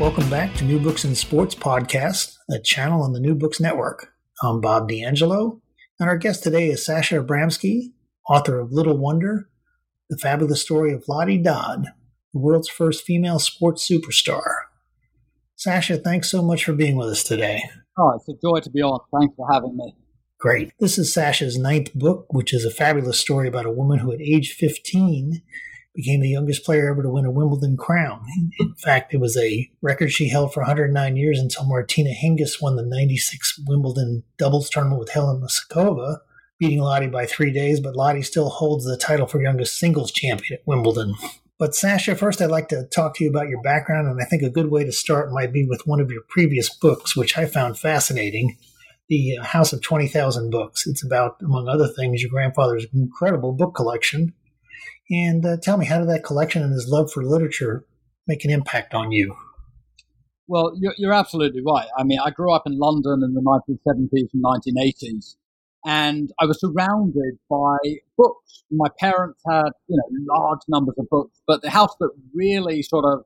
Welcome back to New Books and Sports Podcast, a channel on the New Books Network. I'm Bob D'Angelo, and our guest today is Sasha Abramsky, author of Little Wonder, the fabulous story of Lottie Dod, the world's first female sports superstar. Sasha, thanks so much for being with us today. Oh, it's a joy to be on. Thanks for having me. Great. This is Sasha's ninth book, which is a fabulous story about a woman who, at age 15, became the youngest player ever to win a Wimbledon crown. Mm-hmm. In fact, it was a record she held for 109 years until Martina Hingis won the 96 Wimbledon doubles tournament with Helena Suková, beating Lottie by three days, but Lottie still holds the title for youngest singles champion at Wimbledon. But Sasha, first I'd like to talk to you about your background, and I think a good way to start might be with one of your previous books, which I found fascinating. The uh, House of 20,000 Books. It's about, among other things, your grandfather's incredible book collection. And uh, tell me, how did that collection and his love for literature make an impact on you? Well, you're, you're absolutely right. I mean, I grew up in London in the 1970s and 1980s, and I was surrounded by books. My parents had, you know, large numbers of books, but the house that really sort of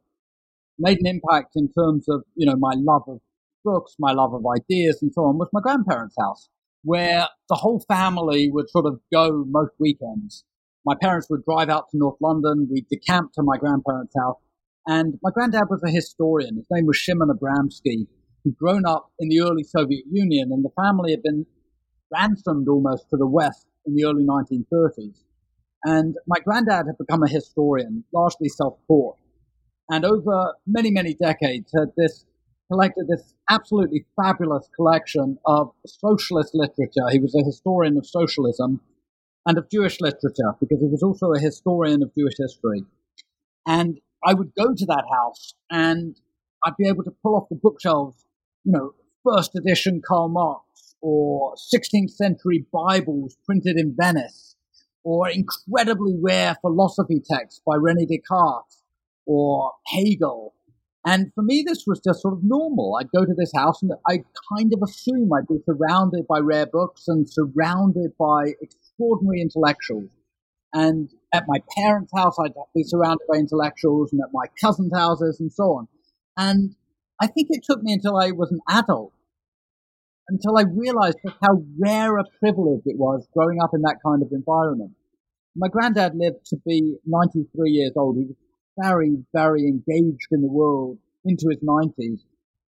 made an impact in terms of, you know, my love of books, my love of ideas, and so on was my grandparents' house, where the whole family would sort of go most weekends. My parents would drive out to North London. We'd decamp to my grandparents' house. And my granddad was a historian. His name was Chimen Abramsky. He'd grown up in the early Soviet Union, and the family had been ransomed almost to the West in the early 1930s. And my granddad had become a historian, largely self-taught. And over many, many decades had this collected this absolutely fabulous collection of socialist literature. He was a historian of socialism and of Jewish literature because he was also a historian of Jewish history. And I would go to that house and I'd be able to pull off the bookshelves, you know, first edition Karl Marx or 16th century Bibles printed in Venice or incredibly rare philosophy texts by Rene Descartes or Hegel. And for me, this was just sort of normal. I'd go to this house and I kind of assume I'd be surrounded by rare books and surrounded by extraordinary intellectuals. And at my parents' house, I'd be surrounded by intellectuals, and at my cousins' houses, and so on. And I think it took me until I was an adult, until I realized just how rare a privilege it was growing up in that kind of environment. My granddad lived to be 93 years old. He was very, very engaged in the world into his 90s.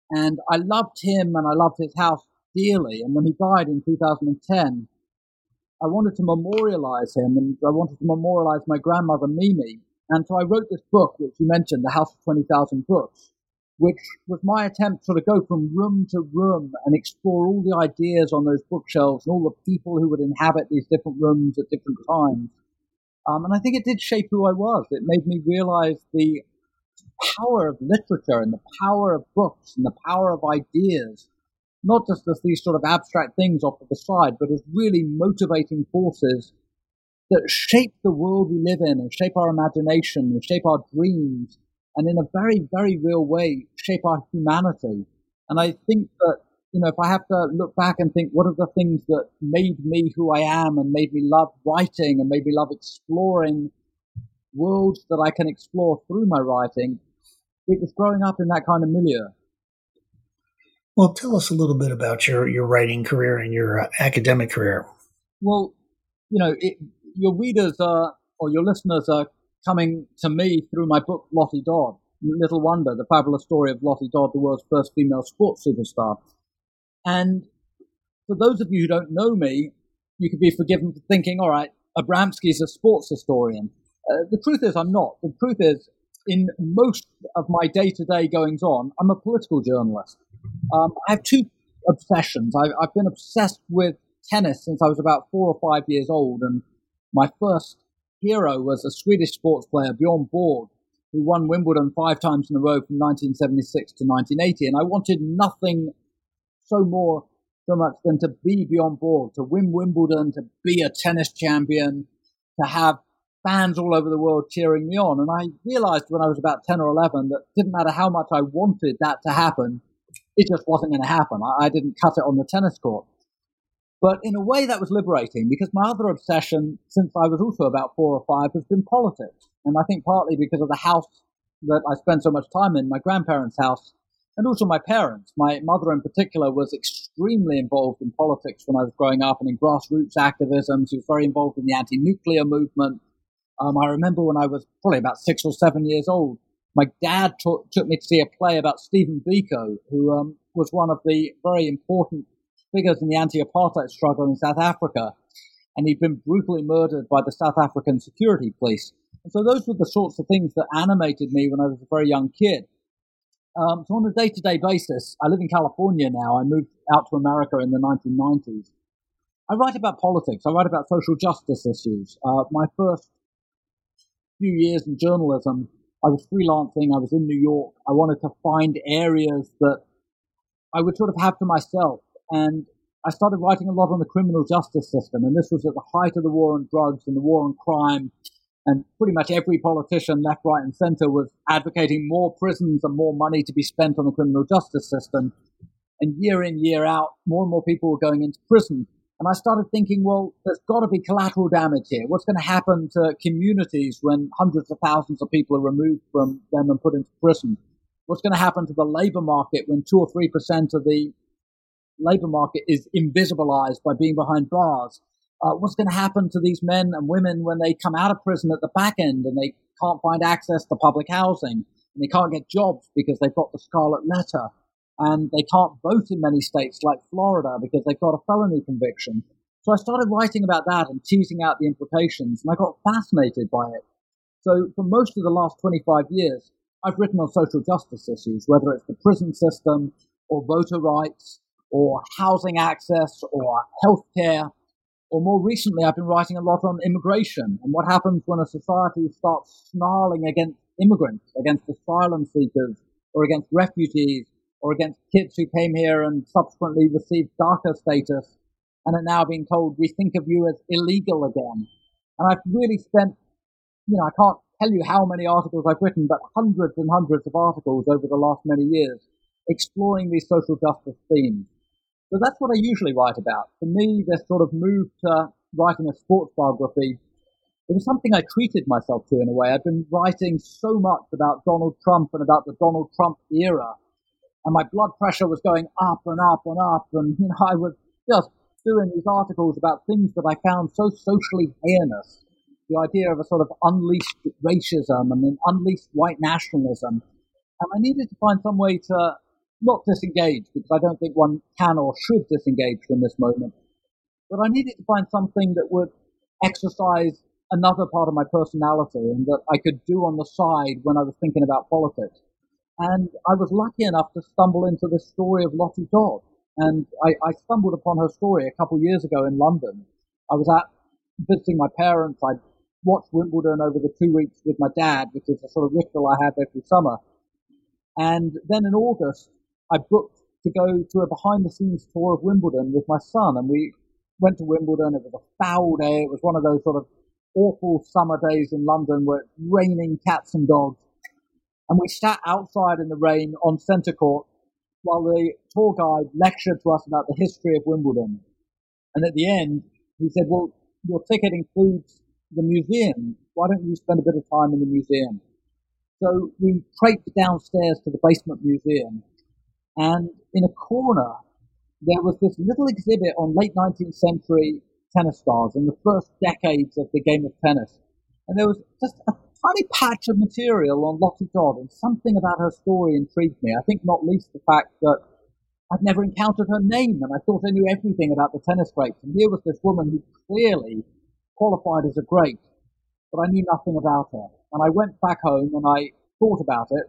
And I loved him and I loved his house dearly. And when he died in 2010, I wanted to memorialize him and I wanted to memorialize my grandmother Mimi. And so I wrote this book, which you mentioned, The House of 20,000 Books, which was my attempt to sort of go from room to room and explore all the ideas on those bookshelves and all the people who would inhabit these different rooms at different times. Um, and I think it did shape who I was. It made me realize the power of literature and the power of books and the power of ideas not just as these sort of abstract things off to the side, but as really motivating forces that shape the world we live in and shape our imagination and shape our dreams and in a very, very real way shape our humanity. And I think that, you know, if I have to look back and think what are the things that made me who I am and made me love writing and made me love exploring worlds that I can explore through my writing, it was growing up in that kind of milieu. Well, tell us a little bit about your, your writing career and your uh, academic career. Well, you know, it, your readers are, or your listeners are coming to me through my book, Lottie Dod. Little wonder, the fabulous story of Lottie Dod, the world's first female sports superstar. And for those of you who don't know me, you could be forgiven for thinking, all right, Abramsky's a sports historian. Uh, the truth is, I'm not. The truth is, in most of my day to day goings on, I'm a political journalist. Um, I have two obsessions. I've, I've been obsessed with tennis since I was about four or five years old, and my first hero was a Swedish sports player, Bjorn Borg, who won Wimbledon five times in a row from 1976 to 1980. And I wanted nothing so more, so much than to be Bjorn Borg, to win Wimbledon, to be a tennis champion, to have fans all over the world cheering me on. And I realized when I was about 10 or 11 that it didn't matter how much I wanted that to happen, it just wasn't going to happen. I, I didn't cut it on the tennis court. But in a way, that was liberating because my other obsession since I was also about four or five has been politics. And I think partly because of the house that I spent so much time in, my grandparents' house, and also my parents. My mother, in particular, was extremely involved in politics when I was growing up and in grassroots activism. She was very involved in the anti nuclear movement. Um, I remember when I was probably about six or seven years old, my dad took me to see a play about Stephen Biko, who um, was one of the very important figures in the anti-apartheid struggle in South Africa, and he'd been brutally murdered by the South African security police. And so those were the sorts of things that animated me when I was a very young kid. Um, so on a day-to-day basis, I live in California now. I moved out to America in the 1990s. I write about politics. I write about social justice issues. Uh, my first few years in journalism, I was freelancing. I was in New York. I wanted to find areas that I would sort of have to myself and I started writing a lot on the criminal justice system. And this was at the height of the war on drugs and the war on crime. And pretty much every politician, left, right, and center, was advocating more prisons and more money to be spent on the criminal justice system. And year in, year out, more and more people were going into prison. And I started thinking, well, there's got to be collateral damage here. What's going to happen to communities when hundreds of thousands of people are removed from them and put into prison? What's going to happen to the labor market when two or three percent of the labor market is invisibilized by being behind bars. Uh, what's going to happen to these men and women when they come out of prison at the back end and they can't find access to public housing and they can't get jobs because they've got the scarlet letter and they can't vote in many states like Florida because they've got a felony conviction. So I started writing about that and teasing out the implications and I got fascinated by it. So for most of the last 25 years, I've written on social justice issues, whether it's the prison system or voter rights or housing access or healthcare. Or more recently, I've been writing a lot on immigration and what happens when a society starts snarling against immigrants, against asylum seekers, or against refugees, or against kids who came here and subsequently received DACA status and are now being told, we think of you as illegal again. And I've really spent, you know, I can't tell you how many articles I've written, but hundreds and hundreds of articles over the last many years exploring these social justice themes. So that's what I usually write about. For me, this sort of move to writing a sports biography, it was something I treated myself to in a way. I've been writing so much about Donald Trump and about the Donald Trump era, and my blood pressure was going up and up and up, and you know, I was just doing these articles about things that I found so socially heinous. The idea of a sort of unleashed racism and an unleashed white nationalism. And I needed to find some way to not disengage because I don't think one can or should disengage from this moment. But I needed to find something that would exercise another part of my personality and that I could do on the side when I was thinking about politics. And I was lucky enough to stumble into the story of Lottie Dod. And I, I stumbled upon her story a couple of years ago in London. I was at visiting my parents. I'd watched Wimbledon over the two weeks with my dad, which is a sort of ritual I have every summer. And then in August, I booked to go to a behind the scenes tour of Wimbledon with my son, and we went to Wimbledon. It was a foul day. It was one of those sort of awful summer days in London where it's raining cats and dogs. And we sat outside in the rain on centre court while the tour guide lectured to us about the history of Wimbledon. And at the end, he said, well, your ticket includes the museum. Why don't you spend a bit of time in the museum? So we traipsed downstairs to the basement museum and in a corner, there was this little exhibit on late 19th century tennis stars in the first decades of the game of tennis. And there was just a tiny patch of material on Lottie Dod, and something about her story intrigued me. I think not least the fact that I'd never encountered her name, and I thought I knew everything about the tennis greats. And here was this woman who clearly qualified as a great, but I knew nothing about her. And I went back home and I thought about it,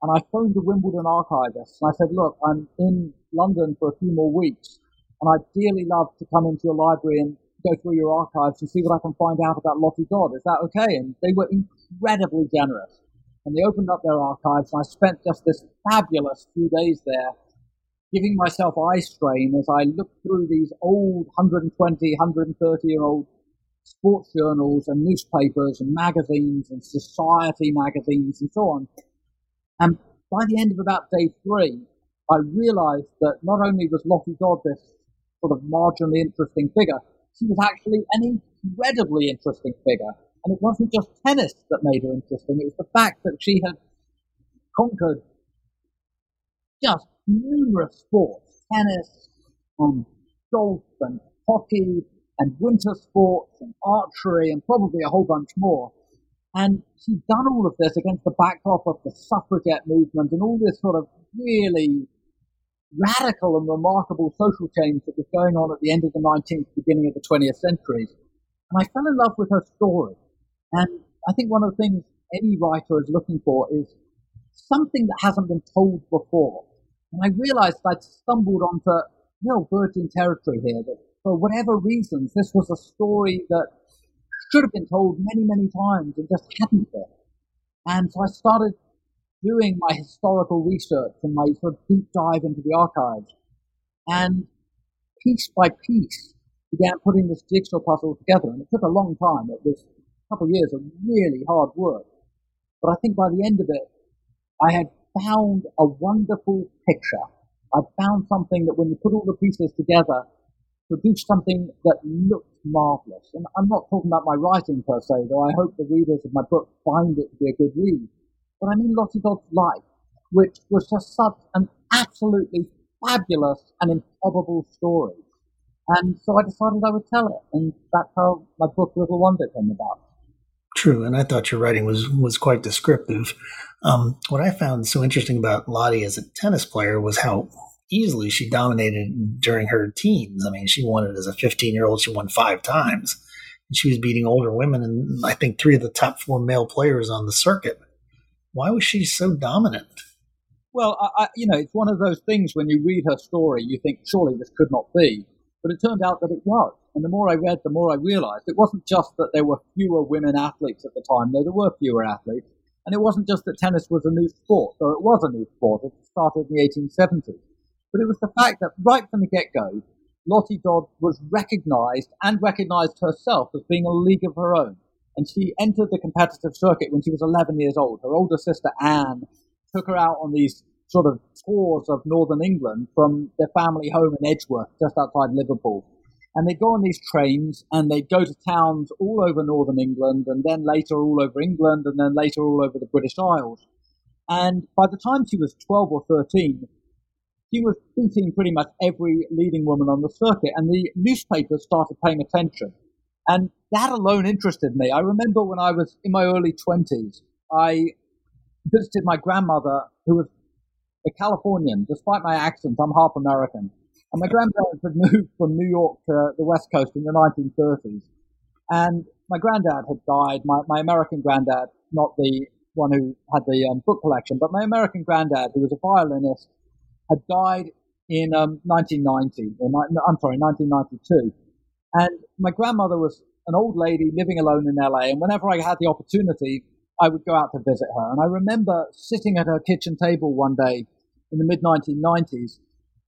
and I phoned the Wimbledon archivist and I said, "Look, I'm in London for a few more weeks, and I'd dearly love to come into your library and go through your archives and see what I can find out about Lottie Dod. Is that okay? And they were incredibly generous. And they opened up their archives, and I spent just this fabulous few days there, giving myself eye strain as I looked through these old 120, 130 year old sports journals and newspapers and magazines and society magazines and so on. And by the end of about day three, I realized that not only was Lottie Dod this sort of marginally interesting figure, she was actually an incredibly interesting figure. And it wasn't just tennis that made her interesting, it was the fact that she had conquered just numerous sports tennis and golf and hockey and winter sports and archery and probably a whole bunch more. And she'd done all of this against the backdrop of the suffragette movement and all this sort of really radical and remarkable social change that was going on at the end of the 19th, beginning of the 20th centuries. And I fell in love with her story. And I think one of the things any writer is looking for is something that hasn't been told before. And I realized I'd stumbled onto real virgin territory here that for whatever reasons, this was a story that should have been told many, many times and just hadn't been. And so I started doing my historical research and my sort of deep dive into the archives. And piece by piece began putting this jigsaw puzzle together. And it took a long time. It was a couple of years of really hard work. But I think by the end of it, I had found a wonderful picture. I found something that when you put all the pieces together, produced something that looked marvelous. And I'm not talking about my writing per se, though I hope the readers of my book find it to be a good read but I mean Lottie Dod's life, which was just such an absolutely fabulous and improbable story. And so I decided I would tell it, and that's how my book Little Wonder came about. True, and I thought your writing was was quite descriptive. Um, what I found so interesting about Lottie as a tennis player was how easily she dominated during her teens. I mean, she won it as a 15 year old. She won five times. And she was beating older women, and I think three of the top four male players on the circuit. Why was she so dominant? Well, I, I, you know, it's one of those things when you read her story, you think, surely this could not be. But it turned out that it was. And the more I read, the more I realized it wasn't just that there were fewer women athletes at the time, though there were fewer athletes. And it wasn't just that tennis was a new sport, though it was a new sport. It started in the 1870s. But it was the fact that right from the get go, Lottie Dod was recognized and recognized herself as being a league of her own and she entered the competitive circuit when she was 11 years old. Her older sister Anne took her out on these sort of tours of northern England from their family home in Edgeworth, just outside Liverpool. And they'd go on these trains and they'd go to towns all over northern England and then later all over England and then later all over the British Isles. And by the time she was 12 or 13, she was beating pretty much every leading woman on the circuit and the newspapers started paying attention. And that alone interested me. I remember when I was in my early 20s, I visited my grandmother, who was a Californian. Despite my accent, I'm half American. And my grandparents had moved from New York to the West Coast in the 1930s. And my granddad had died, my, my American granddad, not the one who had the um, book collection, but my American granddad, who was a violinist, had died in um, 1990, or, I'm sorry, 1992. And my grandmother was an old lady living alone in LA. And whenever I had the opportunity, I would go out to visit her. And I remember sitting at her kitchen table one day in the mid 1990s,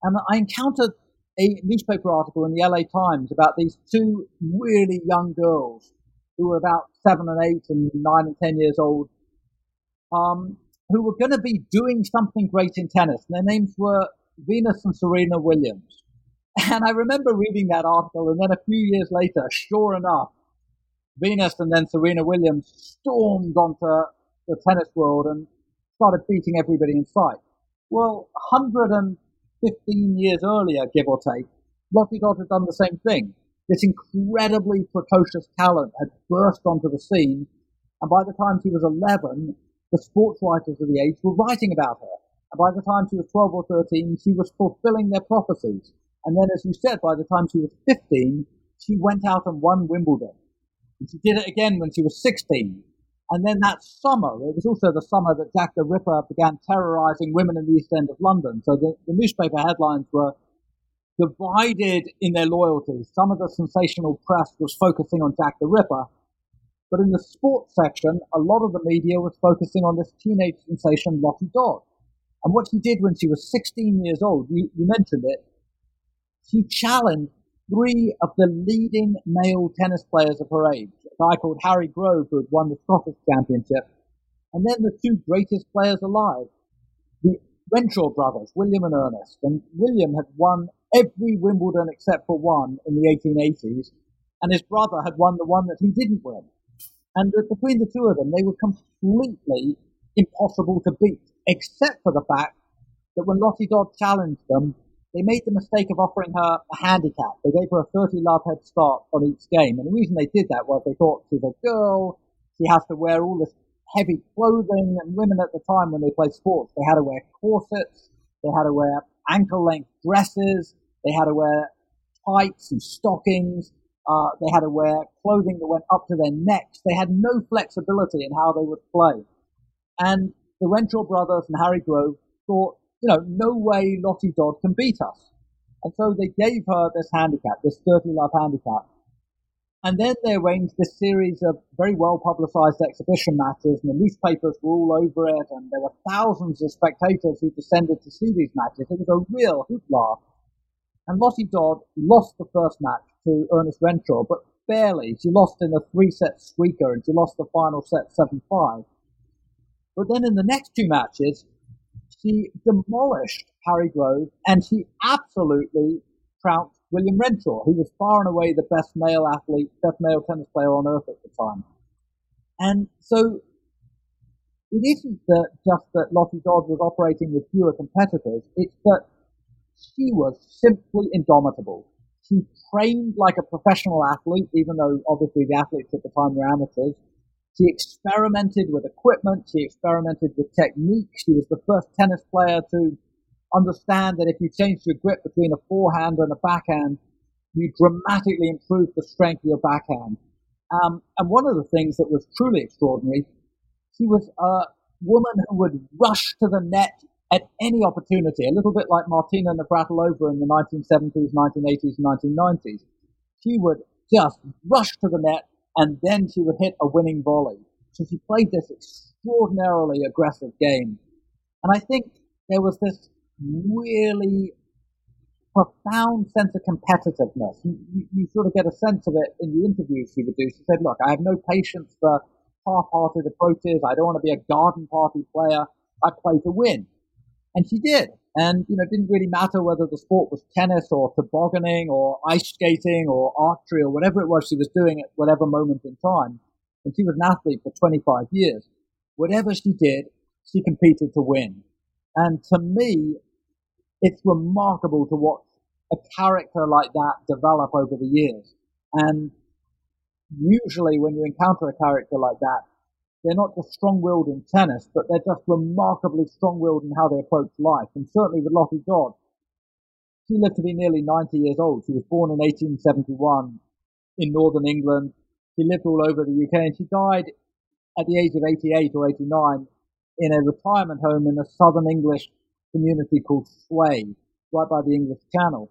and I encountered a newspaper article in the LA Times about these two really young girls who were about seven and eight and nine and ten years old, um, who were going to be doing something great in tennis. And their names were Venus and Serena Williams. And I remember reading that article, and then a few years later, sure enough, Venus and then Serena Williams stormed onto the tennis world and started beating everybody in sight. Well, 115 years earlier, give or take, Lottie Dod had done the same thing. This incredibly precocious talent had burst onto the scene, And by the time she was 11, the sports writers of the age were writing about her. And by the time she was 12 or 13, she was fulfilling their prophecies. And then, as you said, by the time she was 15, she went out and won Wimbledon. And she did it again when she was 16. And then that summer, it was also the summer that Jack the Ripper began terrorizing women in the East End of London. So the, the newspaper headlines were divided in their loyalties. Some of the sensational press was focusing on Jack the Ripper, but in the sports section, a lot of the media was focusing on this teenage sensation, Lottie Dod. And what she did when she was 16 years old, you, you mentioned it, she challenged three of the leading male tennis players of her age. A guy called Harry Grove, who had won the Scottish Championship, and then the two greatest players alive, the Renshaw brothers, William and Ernest. And William had won every Wimbledon except for one in the 1880s, and his brother had won the one that he didn't win. And between the two of them, they were completely impossible to beat, except for the fact that when Lottie Dod challenged them, they made the mistake of offering her a handicap. They gave her a 30 love head start on each game. And the reason they did that was they thought she's a girl, she has to wear all this heavy clothing. And women at the time, when they played sports, they had to wear corsets, they had to wear ankle length dresses, they had to wear tights and stockings. Uh, they had to wear clothing that went up to their necks. They had no flexibility in how they would play. And the Renshaw brothers and Harry Grove thought, you know, no way Lottie Dod can beat us. And so they gave her this handicap, this 30 love handicap. And then they arranged this series of very well publicized exhibition matches, and the newspapers were all over it, and there were thousands of spectators who descended to see these matches. It was a real hoopla. And Lottie Dod lost the first match to Ernest Renshaw, but barely. She lost in a three set squeaker, and she lost the final set 7 5. But then in the next two matches, she demolished Harry Grove, and she absolutely trounced William Renshaw, who was far and away the best male athlete, best male tennis player on earth at the time. And so it isn't that just that Lottie Dod was operating with fewer competitors, it's that she was simply indomitable. She trained like a professional athlete, even though obviously the athletes at the time were amateurs. She experimented with equipment. She experimented with technique. She was the first tennis player to understand that if you change your grip between a forehand and a backhand, you dramatically improve the strength of your backhand. Um, and one of the things that was truly extraordinary, she was a woman who would rush to the net at any opportunity, a little bit like Martina Navratilova in the 1970s, 1980s, 1990s. She would just rush to the net and then she would hit a winning volley. So she played this extraordinarily aggressive game. And I think there was this really profound sense of competitiveness. You, you, you, sort of get a sense of it in the interviews she would do. She said, look, I have no patience for half-hearted approaches. I don't want to be a garden party player. I play to win. And she did. And, you know, it didn't really matter whether the sport was tennis or tobogganing or ice skating or archery or whatever it was she was doing at whatever moment in time. And she was an athlete for 25 years. Whatever she did, she competed to win. And to me, it's remarkable to watch a character like that develop over the years. And usually when you encounter a character like that, they're not just strong-willed in tennis, but they're just remarkably strong-willed in how they approach life. And certainly with Lottie Dod, she lived to be nearly 90 years old. She was born in 1871 in northern England. She lived all over the UK and she died at the age of 88 or 89 in a retirement home in a southern English community called Sway, right by the English Channel.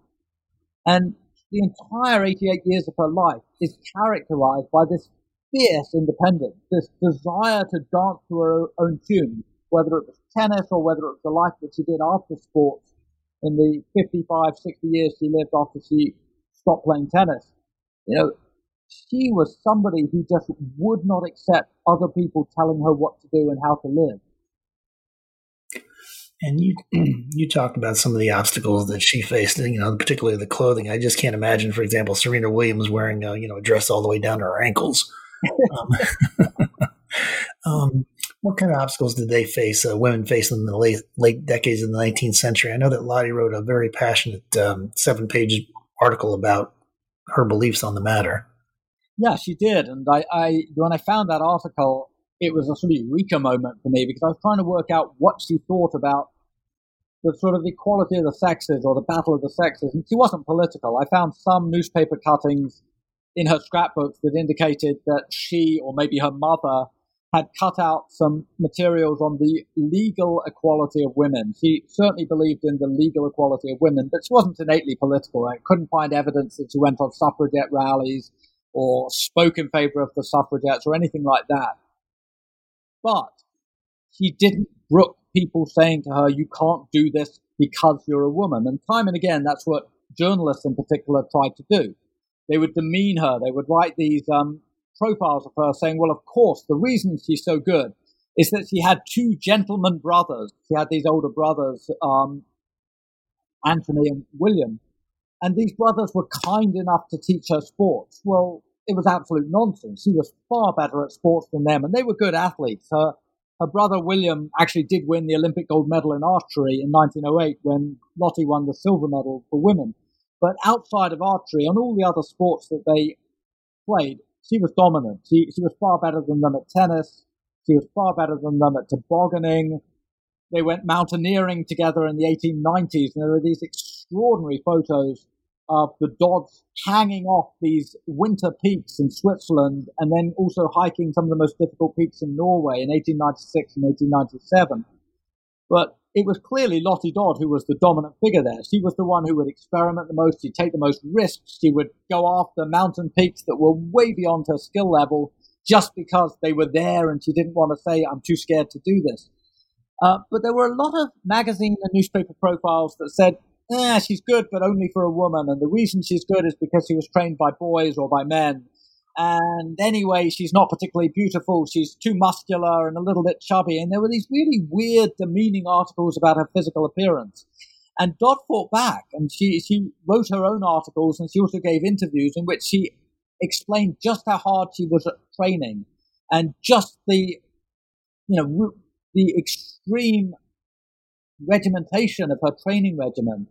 And the entire 88 years of her life is characterized by this fierce independence, this desire to dance to her own tune, whether it was tennis or whether it was the life that she did after sports in the 55, 60 years she lived after she stopped playing tennis. You know, she was somebody who just would not accept other people telling her what to do and how to live. And you you talked about some of the obstacles that she faced, you know, particularly the clothing. I just can't imagine, for example, Serena Williams wearing a, you know a dress all the way down to her ankles um, um, what kind of obstacles did they face? Uh, women face in the late late decades of the 19th century. I know that Lottie wrote a very passionate um, seven page article about her beliefs on the matter. Yeah, she did. And I, I when I found that article, it was a sort of eureka moment for me because I was trying to work out what she thought about the sort of equality of the sexes or the battle of the sexes. And she wasn't political. I found some newspaper cuttings in her scrapbooks that indicated that she or maybe her mother had cut out some materials on the legal equality of women. She certainly believed in the legal equality of women, but she wasn't innately political. I couldn't find evidence that she went on suffragette rallies or spoke in favor of the suffragettes or anything like that. But she didn't brook people saying to her, you can't do this because you're a woman. And time and again, that's what journalists in particular tried to do. They would demean her. They would write these um, profiles of her saying, well, of course, the reason she's so good is that she had two gentlemen brothers. She had these older brothers, um, Anthony and William. And these brothers were kind enough to teach her sports. Well, it was absolute nonsense. She was far better at sports than them, and they were good athletes. Her, her brother William actually did win the Olympic gold medal in archery in 1908 when Lottie won the silver medal for women. But outside of archery, on all the other sports that they played, she was dominant. She, she was far better than them at tennis. She was far better than them at tobogganing. They went mountaineering together in the 1890s, and there are these extraordinary photos of the Dods hanging off these winter peaks in Switzerland and then also hiking some of the most difficult peaks in Norway in 1896 and 1897. But it was clearly Lottie Dod who was the dominant figure there. She was the one who would experiment the most. She'd take the most risks. She would go after mountain peaks that were way beyond her skill level just because they were there and she didn't want to say, I'm too scared to do this. Uh, but there were a lot of magazine and newspaper profiles that said, eh, she's good, but only for a woman. And the reason she's good is because she was trained by boys or by men. And anyway, she's not particularly beautiful. She's too muscular and a little bit chubby. And there were these really weird, demeaning articles about her physical appearance. And Dod fought back and she, she wrote her own articles and she also gave interviews in which she explained just how hard she was at training and just the, you know, the extreme regimentation of her training regimen.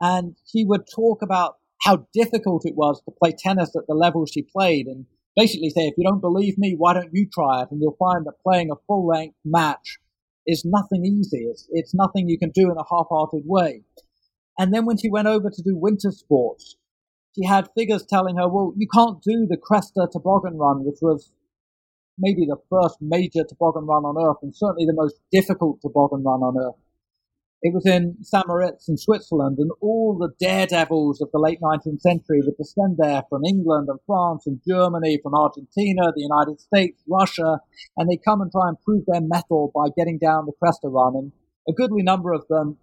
And she would talk about how difficult it was to play tennis at the level she played and basically say, if you don't believe me, why don't you try it? And you'll find that playing a full length match is nothing easy. It's, it's nothing you can do in a half hearted way. And then when she went over to do winter sports, she had figures telling her, well, you can't do the Cresta toboggan run, which was maybe the first major toboggan run on earth and certainly the most difficult toboggan run on earth. It was in St. Moritz in Switzerland, and all the daredevils of the late 19th century would descend there from England and France and Germany, from Argentina, the United States, Russia, and they come and try and prove their mettle by getting down the Cresta run. And a goodly number of them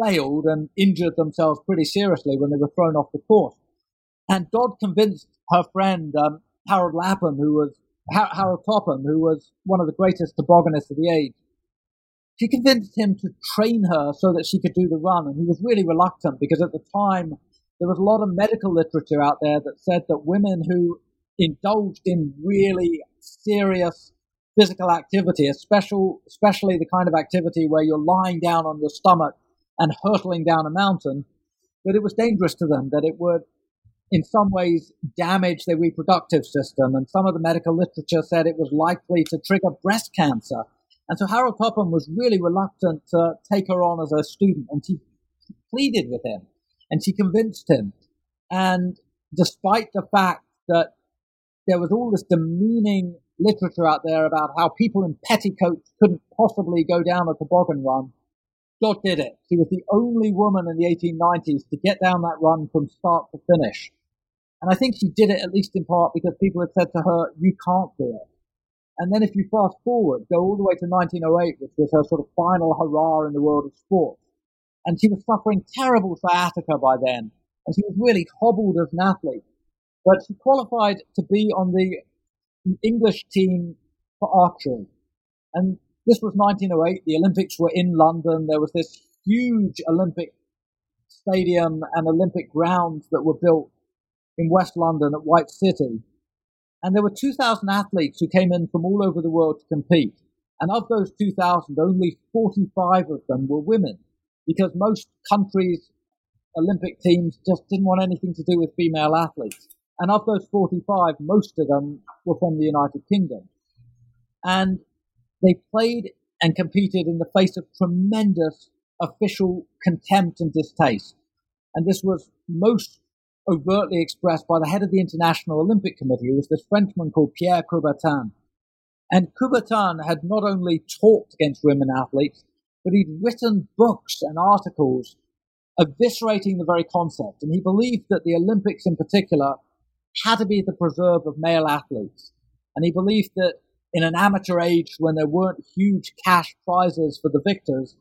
failed and injured themselves pretty seriously when they were thrown off the course. And Dod convinced her friend, um, Harold Lapham, who was Harold Topham, who was one of the greatest tobogganists of the age, she convinced him to train her so that she could do the run. And he was really reluctant because at the time there was a lot of medical literature out there that said that women who indulged in really serious physical activity, especially, especially the kind of activity where you're lying down on your stomach and hurtling down a mountain, that it was dangerous to them, that it would in some ways damage their reproductive system. And some of the medical literature said it was likely to trigger breast cancer. And so Harold Topham was really reluctant to take her on as a student, and she pleaded with him, and she convinced him. And despite the fact that there was all this demeaning literature out there about how people in petticoats couldn't possibly go down a toboggan run, Dod did it. She was the only woman in the 1890s to get down that run from start to finish. And I think she did it at least in part because people had said to her, you can't do it. And then if you fast forward, go all the way to 1908, which was her sort of final hurrah in the world of sports. And she was suffering terrible sciatica by then. And she was really hobbled as an athlete. But she qualified to be on the English team for archery. And this was 1908. The Olympics were in London. There was this huge Olympic stadium and Olympic grounds that were built in West London at White City. And there were 2,000 athletes who came in from all over the world to compete. And of those 2,000, only 45 of them were women because most countries' Olympic teams just didn't want anything to do with female athletes. And of those 45, most of them were from the United Kingdom. And they played and competed in the face of tremendous official contempt and distaste. And this was most overtly expressed by the head of the International Olympic Committee, who was this Frenchman called Pierre Coubertin. And Coubertin had not only talked against women athletes, but he'd written books and articles eviscerating the very concept. And he believed that the Olympics in particular had to be the preserve of male athletes. And he believed that in an amateur age when there weren't huge cash prizes for the victors,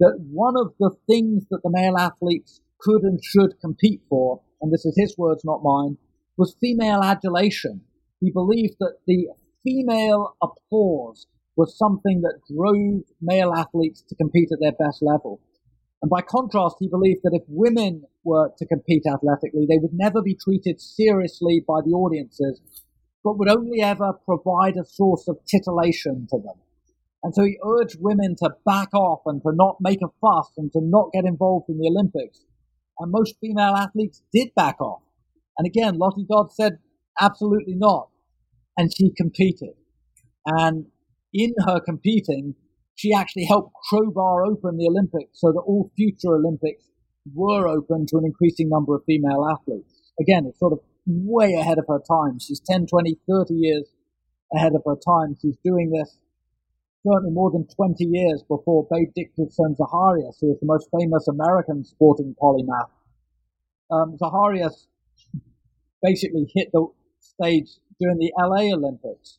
that one of the things that the male athletes could and should compete for, and this is his words, not mine, was female adulation. He believed that the female applause was something that drove male athletes to compete at their best level. And by contrast, he believed that if women were to compete athletically, they would never be treated seriously by the audiences, but would only ever provide a source of titillation to them. And so he urged women to back off and to not make a fuss and to not get involved in the Olympics. And most female athletes did back off. And again, Lottie Dod said, absolutely not. And she competed. And in her competing, she actually helped crowbar open the Olympics so that all future Olympics were open to an increasing number of female athletes. Again, it's sort of way ahead of her time. She's 10, 20, 30 years ahead of her time. She's doing this certainly more than 20 years before Babe Didrikson Zaharias, who is the most famous American sporting polymath. Um, Zaharias basically hit the stage during the LA Olympics,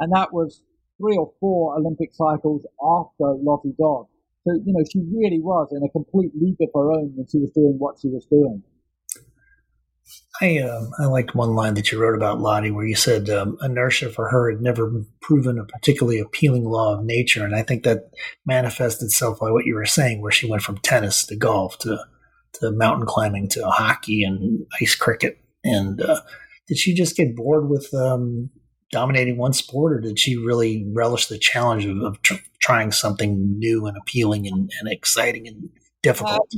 and that was three or four Olympic cycles after Lottie Dod. So, you know, she really was in a complete league of her own when she was doing what she was doing. I um, I liked one line that you wrote about Lottie, where you said um, inertia for her had never proven a particularly appealing law of nature, and I think that manifested itself by what you were saying, where she went from tennis to golf to to mountain climbing to hockey and ice cricket. And uh, did she just get bored with um, dominating one sport, or did she really relish the challenge of, of tr- trying something new and appealing and, and exciting and difficult?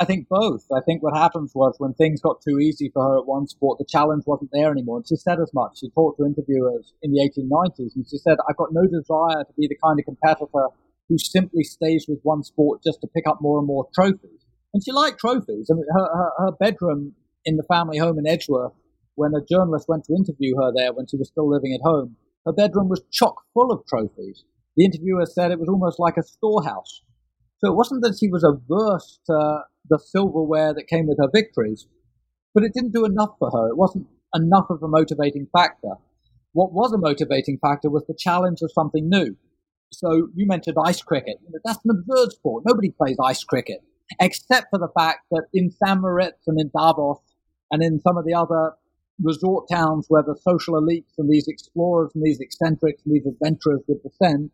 I think both. I think what happens was when things got too easy for her at one sport, the challenge wasn't there anymore. And she said as much. She talked to interviewers in the 1890s, and she said, "I've got no desire to be the kind of competitor who simply stays with one sport just to pick up more and more trophies." And she liked trophies. I mean, her, her, her bedroom in the family home in Edgeworth when a journalist went to interview her there when she was still living at home, her bedroom was chock full of trophies. The interviewer said it was almost like a storehouse. So it wasn't that she was averse to the silverware that came with her victories, but it didn't do enough for her. It wasn't enough of a motivating factor. What was a motivating factor was the challenge of something new. So you mentioned ice cricket. That's an absurd sport. Nobody plays ice cricket, except for the fact that in St. Moritz and in Davos and in some of the other resort towns where the social elites and these explorers and these eccentrics and these adventurers would descend,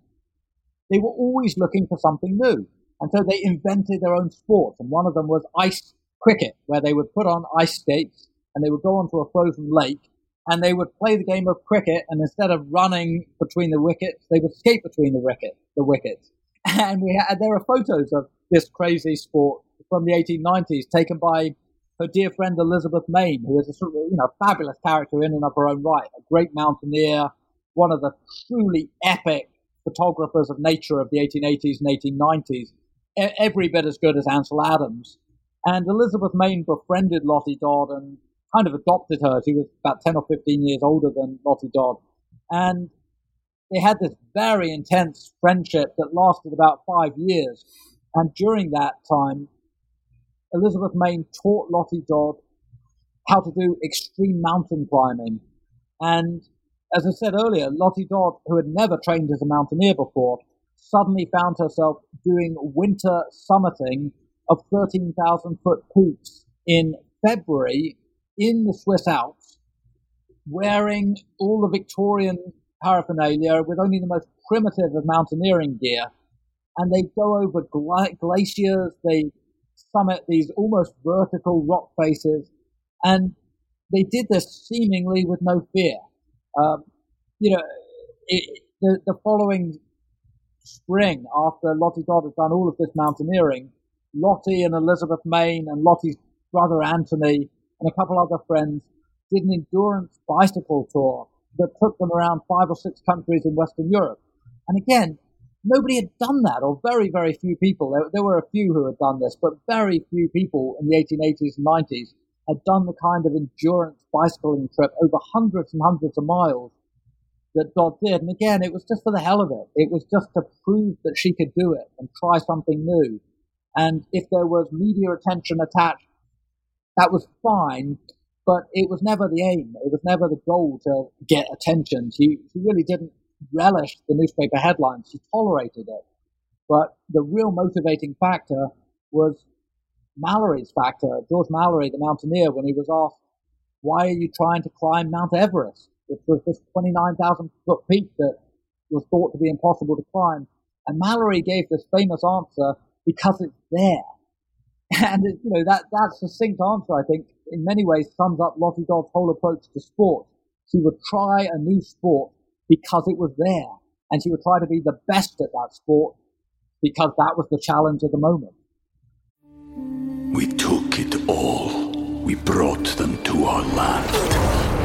they were always looking for something new. And so they invented their own sports. And one of them was ice cricket, where they would put on ice skates and they would go onto a frozen lake and they would play the game of cricket. And instead of running between the wickets, they would skate between the wicket, the wickets. And we had, there are photos of this crazy sport from the 1890s taken by her dear friend Elizabeth Main, who is a sort of, you know, fabulous character in and of her own right, a great mountaineer, one of the truly epic photographers of nature of the 1880s and 1890s, every bit as good as Ansel Adams. And Elizabeth Main befriended Lottie Dod and kind of adopted her. She was about 10 or 15 years older than Lottie Dod. And they had this very intense friendship that lasted about five years. And during that time, Elizabeth Main taught Lottie Dod how to do extreme mountain climbing. And as I said earlier, Lottie Dod, who had never trained as a mountaineer before, suddenly found herself doing winter summiting of 13,000 foot peaks in February in the Swiss Alps, wearing all the Victorian paraphernalia with only the most primitive of mountaineering gear. And they go over gla- glaciers, they summit these almost vertical rock faces, and they did this seemingly with no fear. Um, you know, it, the, the following spring, after Lottie Dod had done all of this mountaineering, Lottie and Elizabeth Main and Lottie's brother Anthony and a couple other friends did an endurance bicycle tour that took them around five or six countries in Western Europe. And again, nobody had done that, or very, very few people. There, there, were a few who had done this, but very few people in the 1880s and 90s had done the kind of endurance bicycling trip over hundreds and hundreds of miles that God did. And again, it was just for the hell of it. It was just to prove that she could do it and try something new. And if there was media attention attached, that was fine, but it was never the aim. It was never the goal to get attention. She, she really didn't relish the newspaper headlines. She tolerated it. But the real motivating factor was Mallory's factor. George Mallory, the mountaineer, when he was asked, why are you trying to climb Mount Everest? Which was this 29,000 foot peak that was thought to be impossible to climb. And Mallory gave this famous answer, because it's there. And, you know, that, that succinct answer, I think, in many ways sums up Lottie Dod's whole approach to sport. She would try a new sport because it was there. And she would try to be the best at that sport because that was the challenge of the moment. We took it all. We brought them to our land.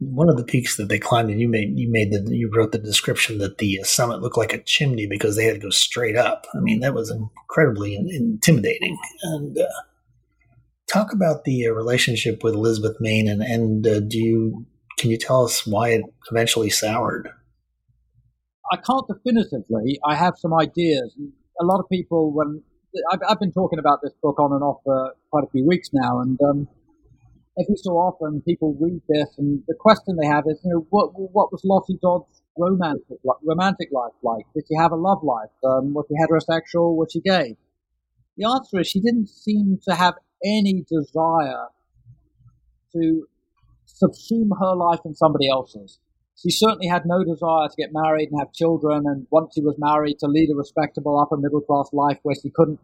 one of the peaks that they climbed, and you made you made the you wrote the description that the summit looked like a chimney because they had to go straight up. I mean, that was incredibly intimidating. And uh, talk about the uh, relationship with Elizabeth Main, and and uh, do you can you tell us why it eventually soured? I can't definitively. I have some ideas. A lot of people, when I've, I've, been talking about this book on and off for quite a few weeks now, and um, every so often people read this, and the question they have is, you know, what what was Lottie Dod's romantic romantic life like? Did she have a love life? Um, was she heterosexual? Was she gay? The answer is she didn't seem to have any desire to subsume her life in somebody else's. She certainly had no desire to get married and have children, and once she was married, to lead a respectable upper middle class life where she couldn't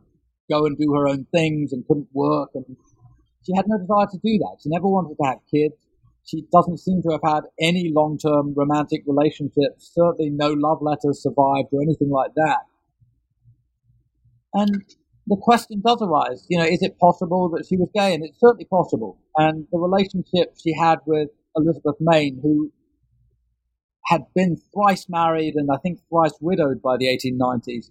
go and do her own things and couldn't work. And she had no desire to do that. She never wanted to have kids. She doesn't seem to have had any long term romantic relationships, certainly no love letters survived or anything like that. And the question does arise, you know, is it possible that she was gay? And it's certainly possible. And the relationship she had with Elizabeth Main, who had been thrice married and I think thrice widowed by the 1890s.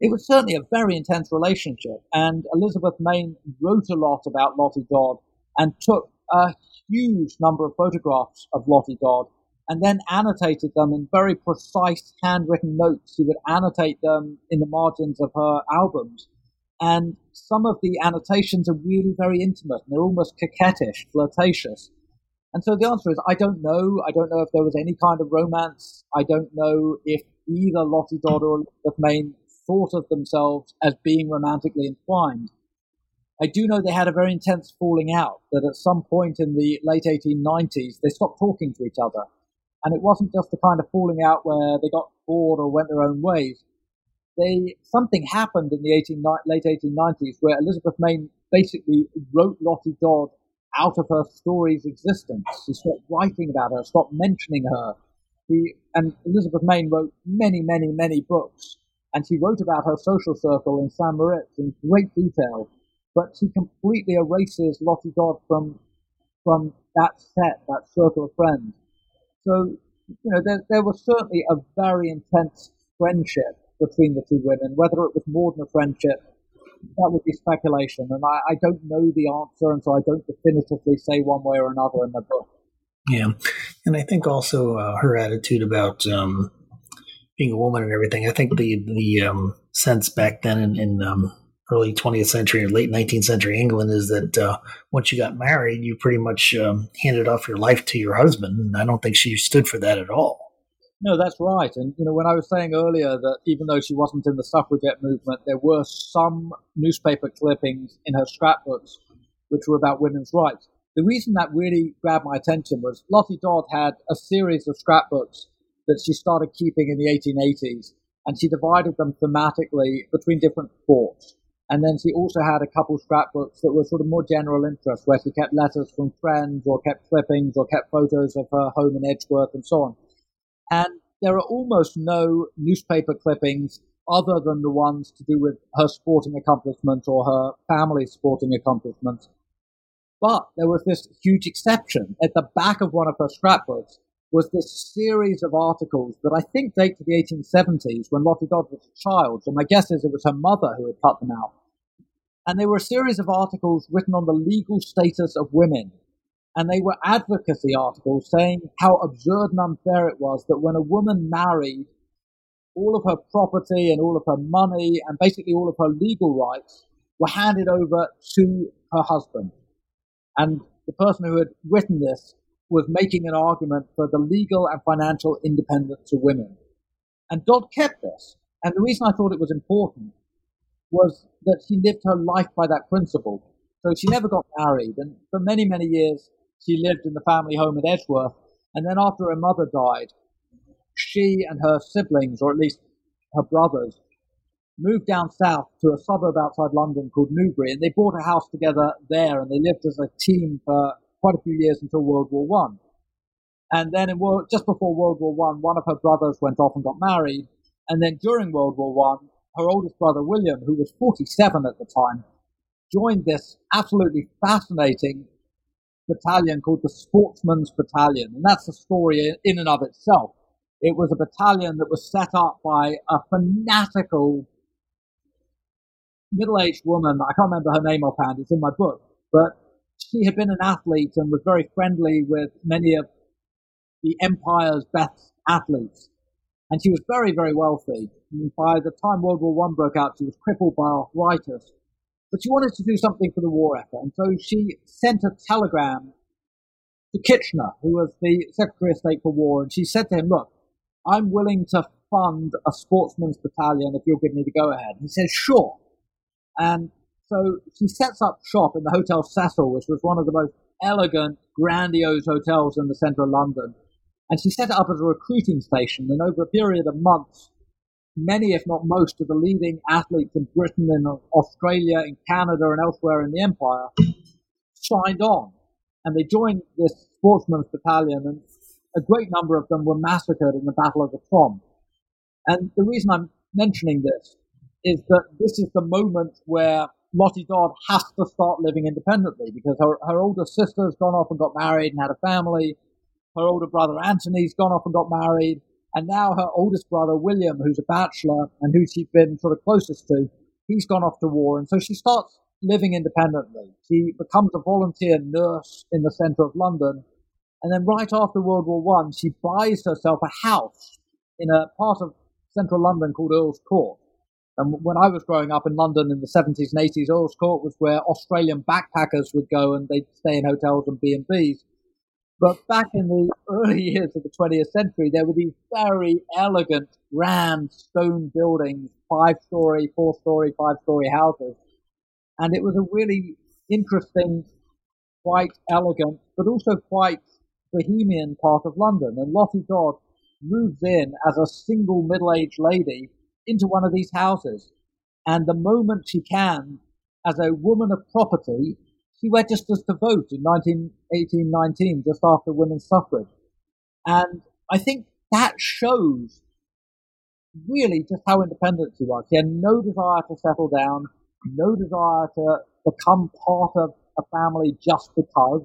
It was certainly a very intense relationship, and Elizabeth Main wrote a lot about Lottie Dod and took a huge number of photographs of Lottie Dod and then annotated them in very precise handwritten notes. She would annotate them in the margins of her albums. And some of the annotations are really very intimate and they're almost coquettish, flirtatious. And so the answer is I don't know. I don't know if there was any kind of romance. I don't know if either Lottie Dod or Elizabeth Main thought of themselves as being romantically entwined. I do know they had a very intense falling out, that at some point in the late 1890s, they stopped talking to each other. And it wasn't just the kind of falling out where they got bored or went their own ways. They, something happened in the 18, late 1890s where Elizabeth Main basically wrote Lottie Dod out of her story's existence. She stopped writing about her, stopped mentioning her. She, and Elizabeth Main wrote many, many, many books, and she wrote about her social circle in St. Moritz in great detail, but she completely erases Lottie Dod from, from that set, that circle of friends. So, you know, there, there was certainly a very intense friendship between the two women, whether it was more than a friendship that would be speculation, and I, I, don't know the answer, and so I don't definitively say one way or another in the book. Yeah, and I think also uh, her attitude about um, being a woman and everything. I think the the um, sense back then in, in um, early 20th century or late 19th century England is that uh, once you got married, you pretty much um, handed off your life to your husband, and I don't think she stood for that at all. No, that's right. And, you know, when I was saying earlier that even though she wasn't in the suffragette movement, there were some newspaper clippings in her scrapbooks which were about women's rights. The reason that really grabbed my attention was Lottie Dod had a series of scrapbooks that she started keeping in the 1880s, and she divided them thematically between different sports. And then she also had a couple scrapbooks that were sort of more general interest, where she kept letters from friends or kept clippings or kept photos of her home in Edgeworth and so on. And there are almost no newspaper clippings other than the ones to do with her sporting accomplishments or her family's sporting accomplishments. But there was this huge exception. At the back of one of her scrapbooks was this series of articles that I think date to the 1870s when Lottie Dod was a child. So my guess is it was her mother who had cut them out. And they were a series of articles written on the legal status of women. And they were advocacy articles saying how absurd and unfair it was that when a woman married, all of her property and all of her money and basically all of her legal rights were handed over to her husband. And the person who had written this was making an argument for the legal and financial independence of women. And Dod kept this. And the reason I thought it was important was that she lived her life by that principle. So she never got married. And for many, many years, she lived in the family home at Edgeworth. And then after her mother died, she and her siblings, or at least her brothers, moved down south to a suburb outside London called Newbury, and they bought a house together there, and they lived as a team for quite a few years until World War One. And then in just before World War One, one of her brothers went off and got married, and then during World War One, her oldest brother William, who was 47 at the time, joined this absolutely fascinating battalion called the Sportsman's Battalion, and that's a story in and of itself. It was a battalion that was set up by a fanatical middle-aged woman. I can't remember her name offhand. It's in my book, but she had been an athlete and was very friendly with many of the empire's best athletes. And she was very, very wealthy. And by the time World War One broke out, she was crippled by arthritis. But she wanted to do something for the war effort. And so she sent a telegram to Kitchener, who was the Secretary of State for War. And she said to him, look, I'm willing to fund a sportsman's battalion if you'll give me the go ahead. He says, sure. And so she sets up shop in the Hotel Cecil, which was one of the most elegant, grandiose hotels in the centre of London. And she set it up as a recruiting station. And over a period of months, many, if not most, of the leading athletes in Britain, in Australia, in Canada, and elsewhere in the empire signed on. And they joined this sportsman's battalion, and a great number of them were massacred in the Battle of the Somme. And the reason I'm mentioning this is that this is the moment where Lottie Dod has to start living independently because her, her older sister's gone off and got married and had a family. Her older brother Anthony's gone off and got married. And now her oldest brother William, who's a bachelor and who she's been sort of closest to, he's gone off to war. And so she starts living independently. She becomes a volunteer nurse in the centre of London. And then right after World War One, she buys herself a house in a part of central London called Earl's Court. And when I was growing up in London in the 70s and 80s, Earl's Court was where Australian backpackers would go and they'd stay in hotels and B&Bs. But back in the early years of the 20th century, there were these very elegant, grand stone buildings, five story, four story, five story houses. And it was a really interesting, quite elegant, but also quite bohemian part of London. And Lottie Dod moves in as a single middle aged lady into one of these houses. And the moment she can, as a woman of property, she registers to vote in 1819, just after women's suffrage. And I think that shows really just how independent she was. She had no desire to settle down, no desire to become part of a family just because,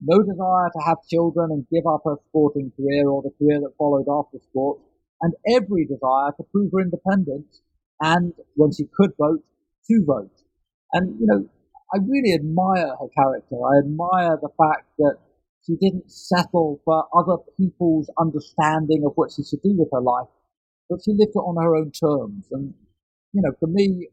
no desire to have children and give up her sporting career or the career that followed after sport and every desire to prove her independence and when she could vote, to vote. And, you know, I really admire her character. I admire the fact that she didn't settle for other people's understanding of what she should do with her life, but she lived it on her own terms. And, you know, for me,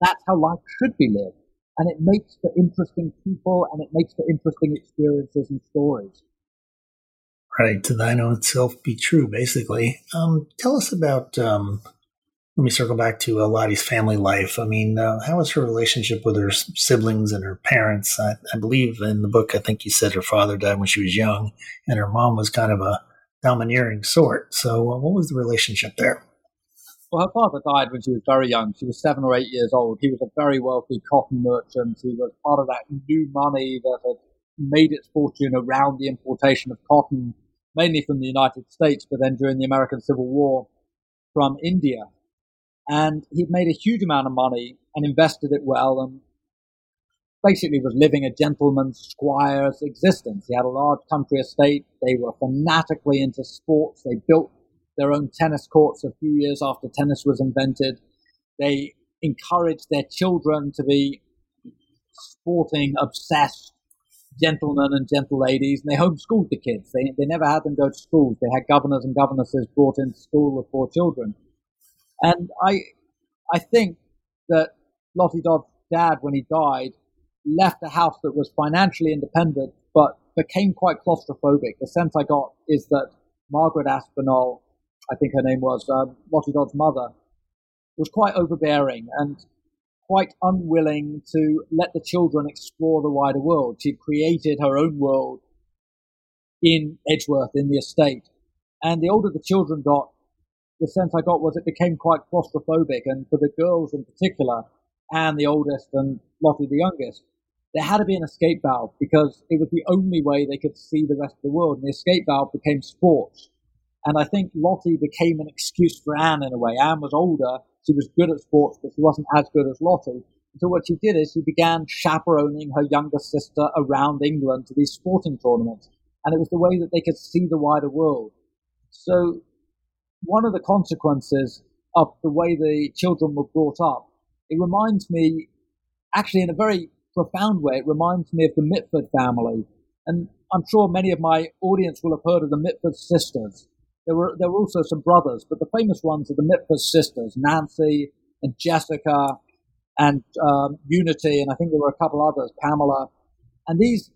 that's how life should be lived. And it makes for interesting people and it makes for interesting experiences and stories right to thine own self be true basically um, tell us about um, let me circle back to uh, lottie's family life i mean uh, how was her relationship with her siblings and her parents I, I, believe in the book i think you said her father died when she was young and her mom was kind of a domineering sort so uh, what was the relationship there Well, her father died when she was very young. She was seven or eight years old. He was a very wealthy cotton merchant. He was part of that new money that had made its fortune around the importation of cotton, mainly from the United States, but then during the American Civil War from India. And he'd made a huge amount of money and invested it well and basically was living a gentleman's squire's existence. He had a large country estate. They were fanatically into sports. They built their own tennis courts a few years after tennis was invented. They encouraged their children to be sporting obsessed gentlemen and gentle ladies, and they homeschooled the kids. They, they never had them go to schools. They had governors and governesses brought into school with four children. And I, I think that Lottie Dod's dad, when he died, left a house that was financially independent, but became quite claustrophobic. The sense I got is that Margaret Aspinall, I think her name was, um, Lottie Dod's mother, was quite overbearing and quite unwilling to let the children explore the wider world. She'd created her own world in Edgeworth, in the estate. And the older the children got, the sense I got was it became quite claustrophobic. And for the girls in particular, Anne the oldest and Lottie the youngest, there had to be an escape valve because it was the only way they could see the rest of the world. And the escape valve became sports. And I think Lottie became an excuse for Anne in a way. Anne was older she was good at sports, but she wasn't as good as Lottie. So what she did is she began chaperoning her younger sister around England to these sporting tournaments. And it was the way that they could see the wider world. So one of the consequences of the way the children were brought up, it reminds me, actually in a very profound way, it reminds me of the Mitford family. And I'm sure many of my audience will have heard of the Mitford sisters. There were there were also some brothers, but the famous ones are the Mitford sisters, Nancy and Jessica and um, Unity, and I think there were a couple others, Pamela. And these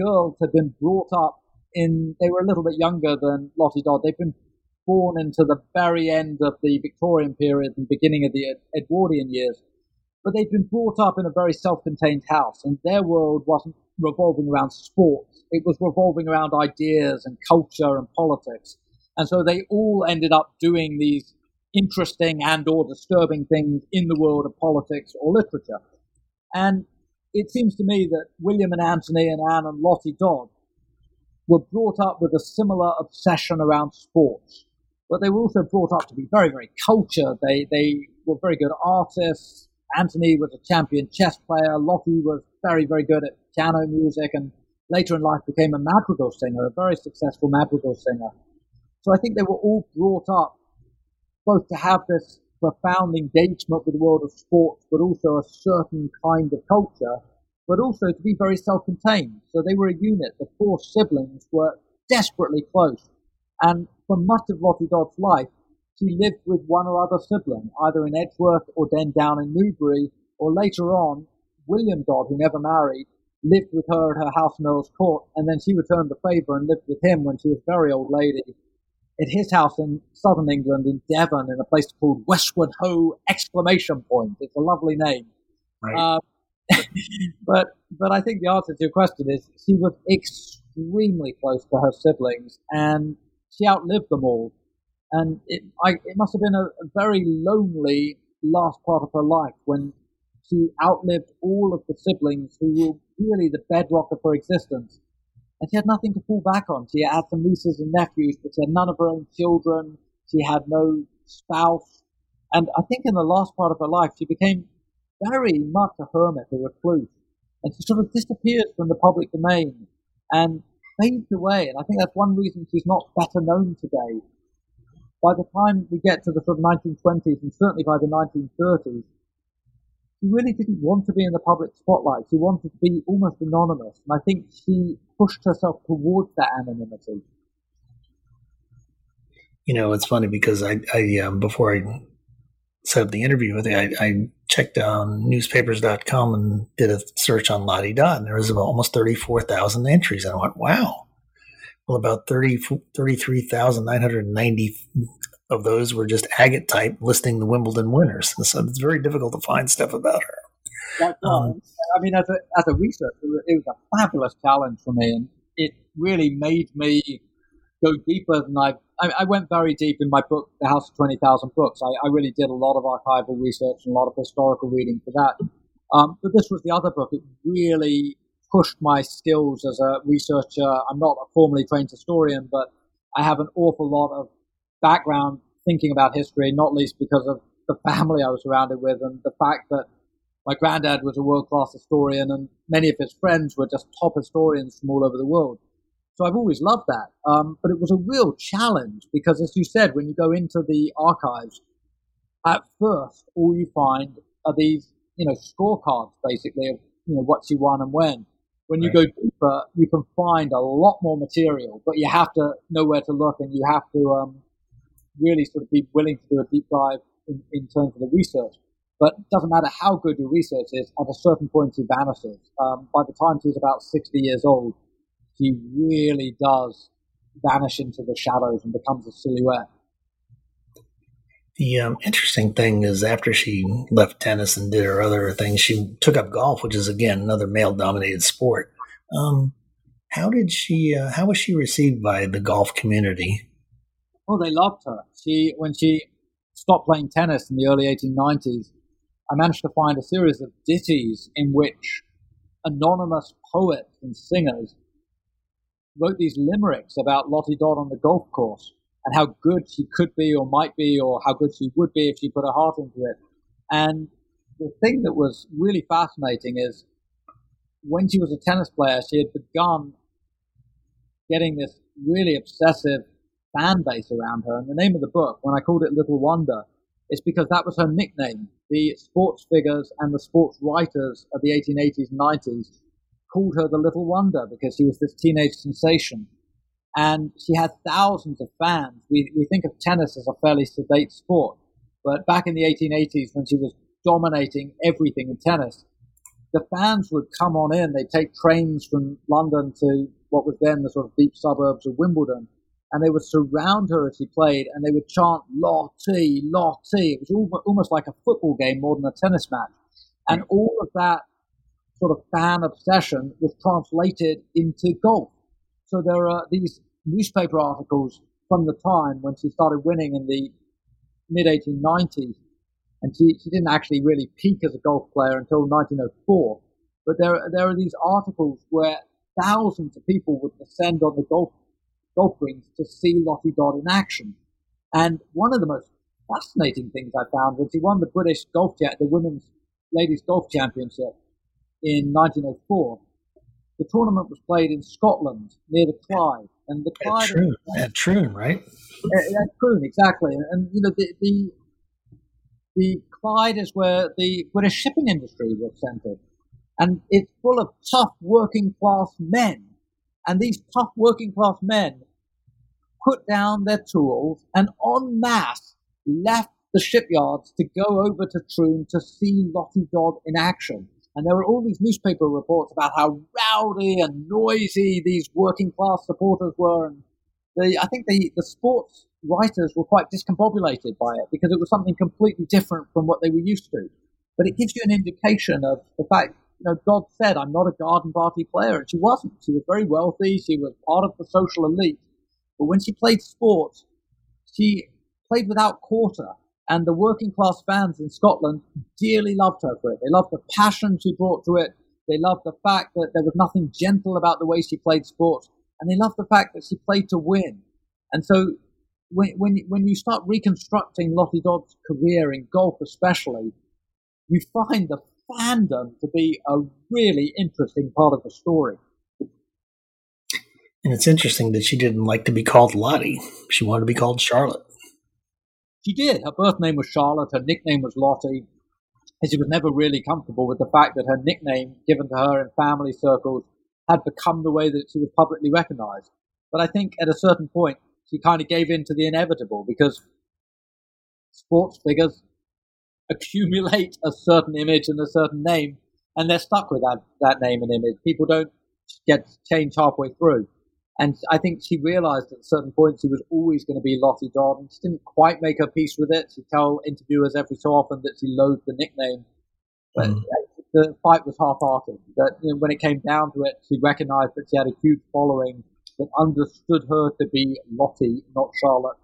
girls had been brought up in. They were a little bit younger than Lottie Dod. They've been born into the very end of the Victorian period and beginning of the Edwardian years. But they've been brought up in a very self-contained house, and their world wasn't revolving around sports. It was revolving around ideas and culture and politics. And so they all ended up doing these interesting and or disturbing things in the world of politics or literature. And it seems to me that William and Anthony and Anne and Lottie Dod were brought up with a similar obsession around sports. But they were also brought up to be very, very cultured. They, they were very good artists. Anthony was a champion chess player. Lottie was very, very good at piano music and later in life became a madrigal singer, a very successful madrigal singer. So I think they were all brought up both to have this profound engagement with the world of sports, but also a certain kind of culture, but also to be very self-contained. So they were a unit. The four siblings were desperately close. And for much of Lottie Dod's life, she lived with one or other sibling, either in Edgeworth or then down in Newbury, or later on, William Dod, who never married, lived with her at her house in Earl's Court, and then she returned the favour and lived with him when she was a very old lady at his house in southern England, in Devon, in a place called Westward Ho! Exclamation point. It's a lovely name. Right. Uh, but but I think the answer to your question is she was extremely close to her siblings, and she outlived them all. And it I, it must have been a, a very lonely last part of her life when she outlived all of the siblings who were really the bedrock of her existence and she had nothing to fall back on. She had some nieces and nephews, but she had none of her own children. She had no spouse. And I think in the last part of her life, she became very much a hermit, a recluse. And she sort of disappeared from the public domain and faded away. And I think that's one reason she's not better known today. By the time we get to the sort of 1920s and certainly by the 1930s, she really didn't want to be in the public spotlight. She wanted to be almost anonymous. And I think she pushed herself towards that anonymity. You know, it's funny because I, I um, before I set up the interview with you, I, I checked on newspapers.com and did a search on Lottie Dod. And there was almost 34,000 entries. And I went, wow. Well, about 30, 33,990 of those were just agate type listing the Wimbledon winners. And so it's very difficult to find stuff about her. Um, I mean, as a, as a researcher, it was a fabulous challenge for me. And it really made me go deeper than I've, I, I went very deep in my book, The House of 20,000 Books. I, I, really did a lot of archival research and a lot of historical reading for that. Um, but this was the other book. It really pushed my skills as a researcher. I'm not a formally trained historian, but I have an awful lot of background thinking about history, not least because of the family I was surrounded with and the fact that my granddad was a world class historian and many of his friends were just top historians from all over the world. So I've always loved that. Um, but it was a real challenge because, as you said, when you go into the archives, at first, all you find are these, you know, scorecards basically of, you know, what she won and when. When you right. go deeper, you can find a lot more material, but you have to know where to look and you have to um, really sort of be willing to do a deep dive in, in terms of the research. But it doesn't matter how good your research is, at a certain point she vanishes. Um, by the time she's about 60 years old, she really does vanish into the shadows and becomes a silhouette. The um, interesting thing is, after she left tennis and did her other things, she took up golf, which is again another male-dominated sport. Um, how did she? Uh, how was she received by the golf community? Oh, they loved her. She when she stopped playing tennis in the early 1890s, I managed to find a series of ditties in which anonymous poets and singers wrote these limericks about Lottie Dod on the golf course and how good she could be or might be or how good she would be if she put her heart into it. And the thing that was really fascinating is when she was a tennis player, she had begun getting this really obsessive fan base around her. And the name of the book, when I called it Little Wonder, is because that was her nickname. The sports figures and the sports writers of the 1880s and 90s called her the Little Wonder because she was this teenage sensation. And she had thousands of fans. We, we think of tennis as a fairly sedate sport, but back in the 1880s when she was dominating everything in tennis, the fans would come on in. They'd take trains from London to what was then the sort of deep suburbs of Wimbledon, and they would surround her as she played, and they would chant "Lottie, Lottie." It was almost like a football game more than a tennis match, and all of that sort of fan obsession was translated into golf. So there are these newspaper articles from the time when she started winning in the mid 1890s. And she, she didn't actually really peak as a golf player until 1904. But there, there are these articles where thousands of people would descend on the golf, golf greens to see Lottie Dod in action. And one of the most fascinating things I found was she won the British golf, the women's ladies golf championship in 1904. The tournament was played in Scotland near the Clyde, and the Clyde at Troon, at Troon right? At, Troon, exactly. And, and, you know the, the the Clyde is where the British shipping industry was centered, and it's full of tough working class men. And these tough working class men put down their tools and en masse left the shipyards to go over to Troon to see Lottie Dod in action. And there were all these newspaper reports about how rowdy and noisy these working class supporters were. And the, I think the, the sports writers were quite discombobulated by it because it was something completely different from what they were used to. But it gives you an indication of the fact, you know, Dod said, I'm not a garden party player. And she wasn't. She was very wealthy. She was part of the social elite. But when she played sports, she played without quarter. And the working class fans in Scotland dearly loved her for it. They loved the passion she brought to it. They loved the fact that there was nothing gentle about the way she played sports. And they loved the fact that she played to win. And so when, when, when you start reconstructing Lottie Dod's career in golf, especially, you find the fandom to be a really interesting part of the story. And it's interesting that she didn't like to be called Lottie. She wanted to be called Charlotte. She did. Her birth name was Charlotte. Her nickname was Lottie. And she was never really comfortable with the fact that her nickname given to her in family circles had become the way that she was publicly recognized. But I think at a certain point, she kind of gave in to the inevitable because sports figures accumulate a certain image and a certain name, and they're stuck with that, that name and image. People don't get changed halfway through. And I think she realized at a certain point she was always going to be Lottie Dod, and she didn't quite make her peace with it. She'd tell interviewers every so often that she loathed the nickname, but mm. the fight was half-hearted. That you know, when it came down to it, she recognized that she had a huge following that understood her to be Lottie, not Charlotte,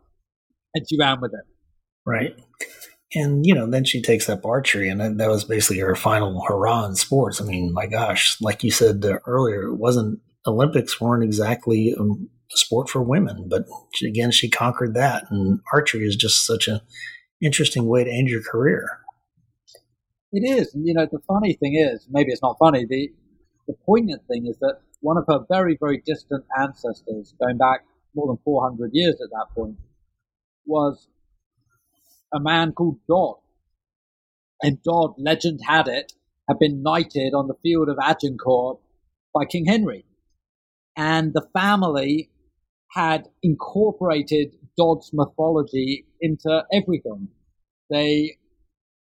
and she ran with it. Right. And, you know, then she takes up archery, and that, was basically her final hurrah in sports. I mean, my gosh, like you said uh, earlier, it wasn't, Olympics weren't exactly um, a sport for women, but she, again, she conquered that. And archery is just such an interesting way to end your career. It is. You know, the funny thing is, maybe it's not funny, the, the poignant thing is that one of her very, very distant ancestors, going back more than 400 years at that point, was a man called Dod. And Dod, legend had it, had been knighted on the field of Agincourt by King Henry. And the family had incorporated Dodd's mythology into everything. They,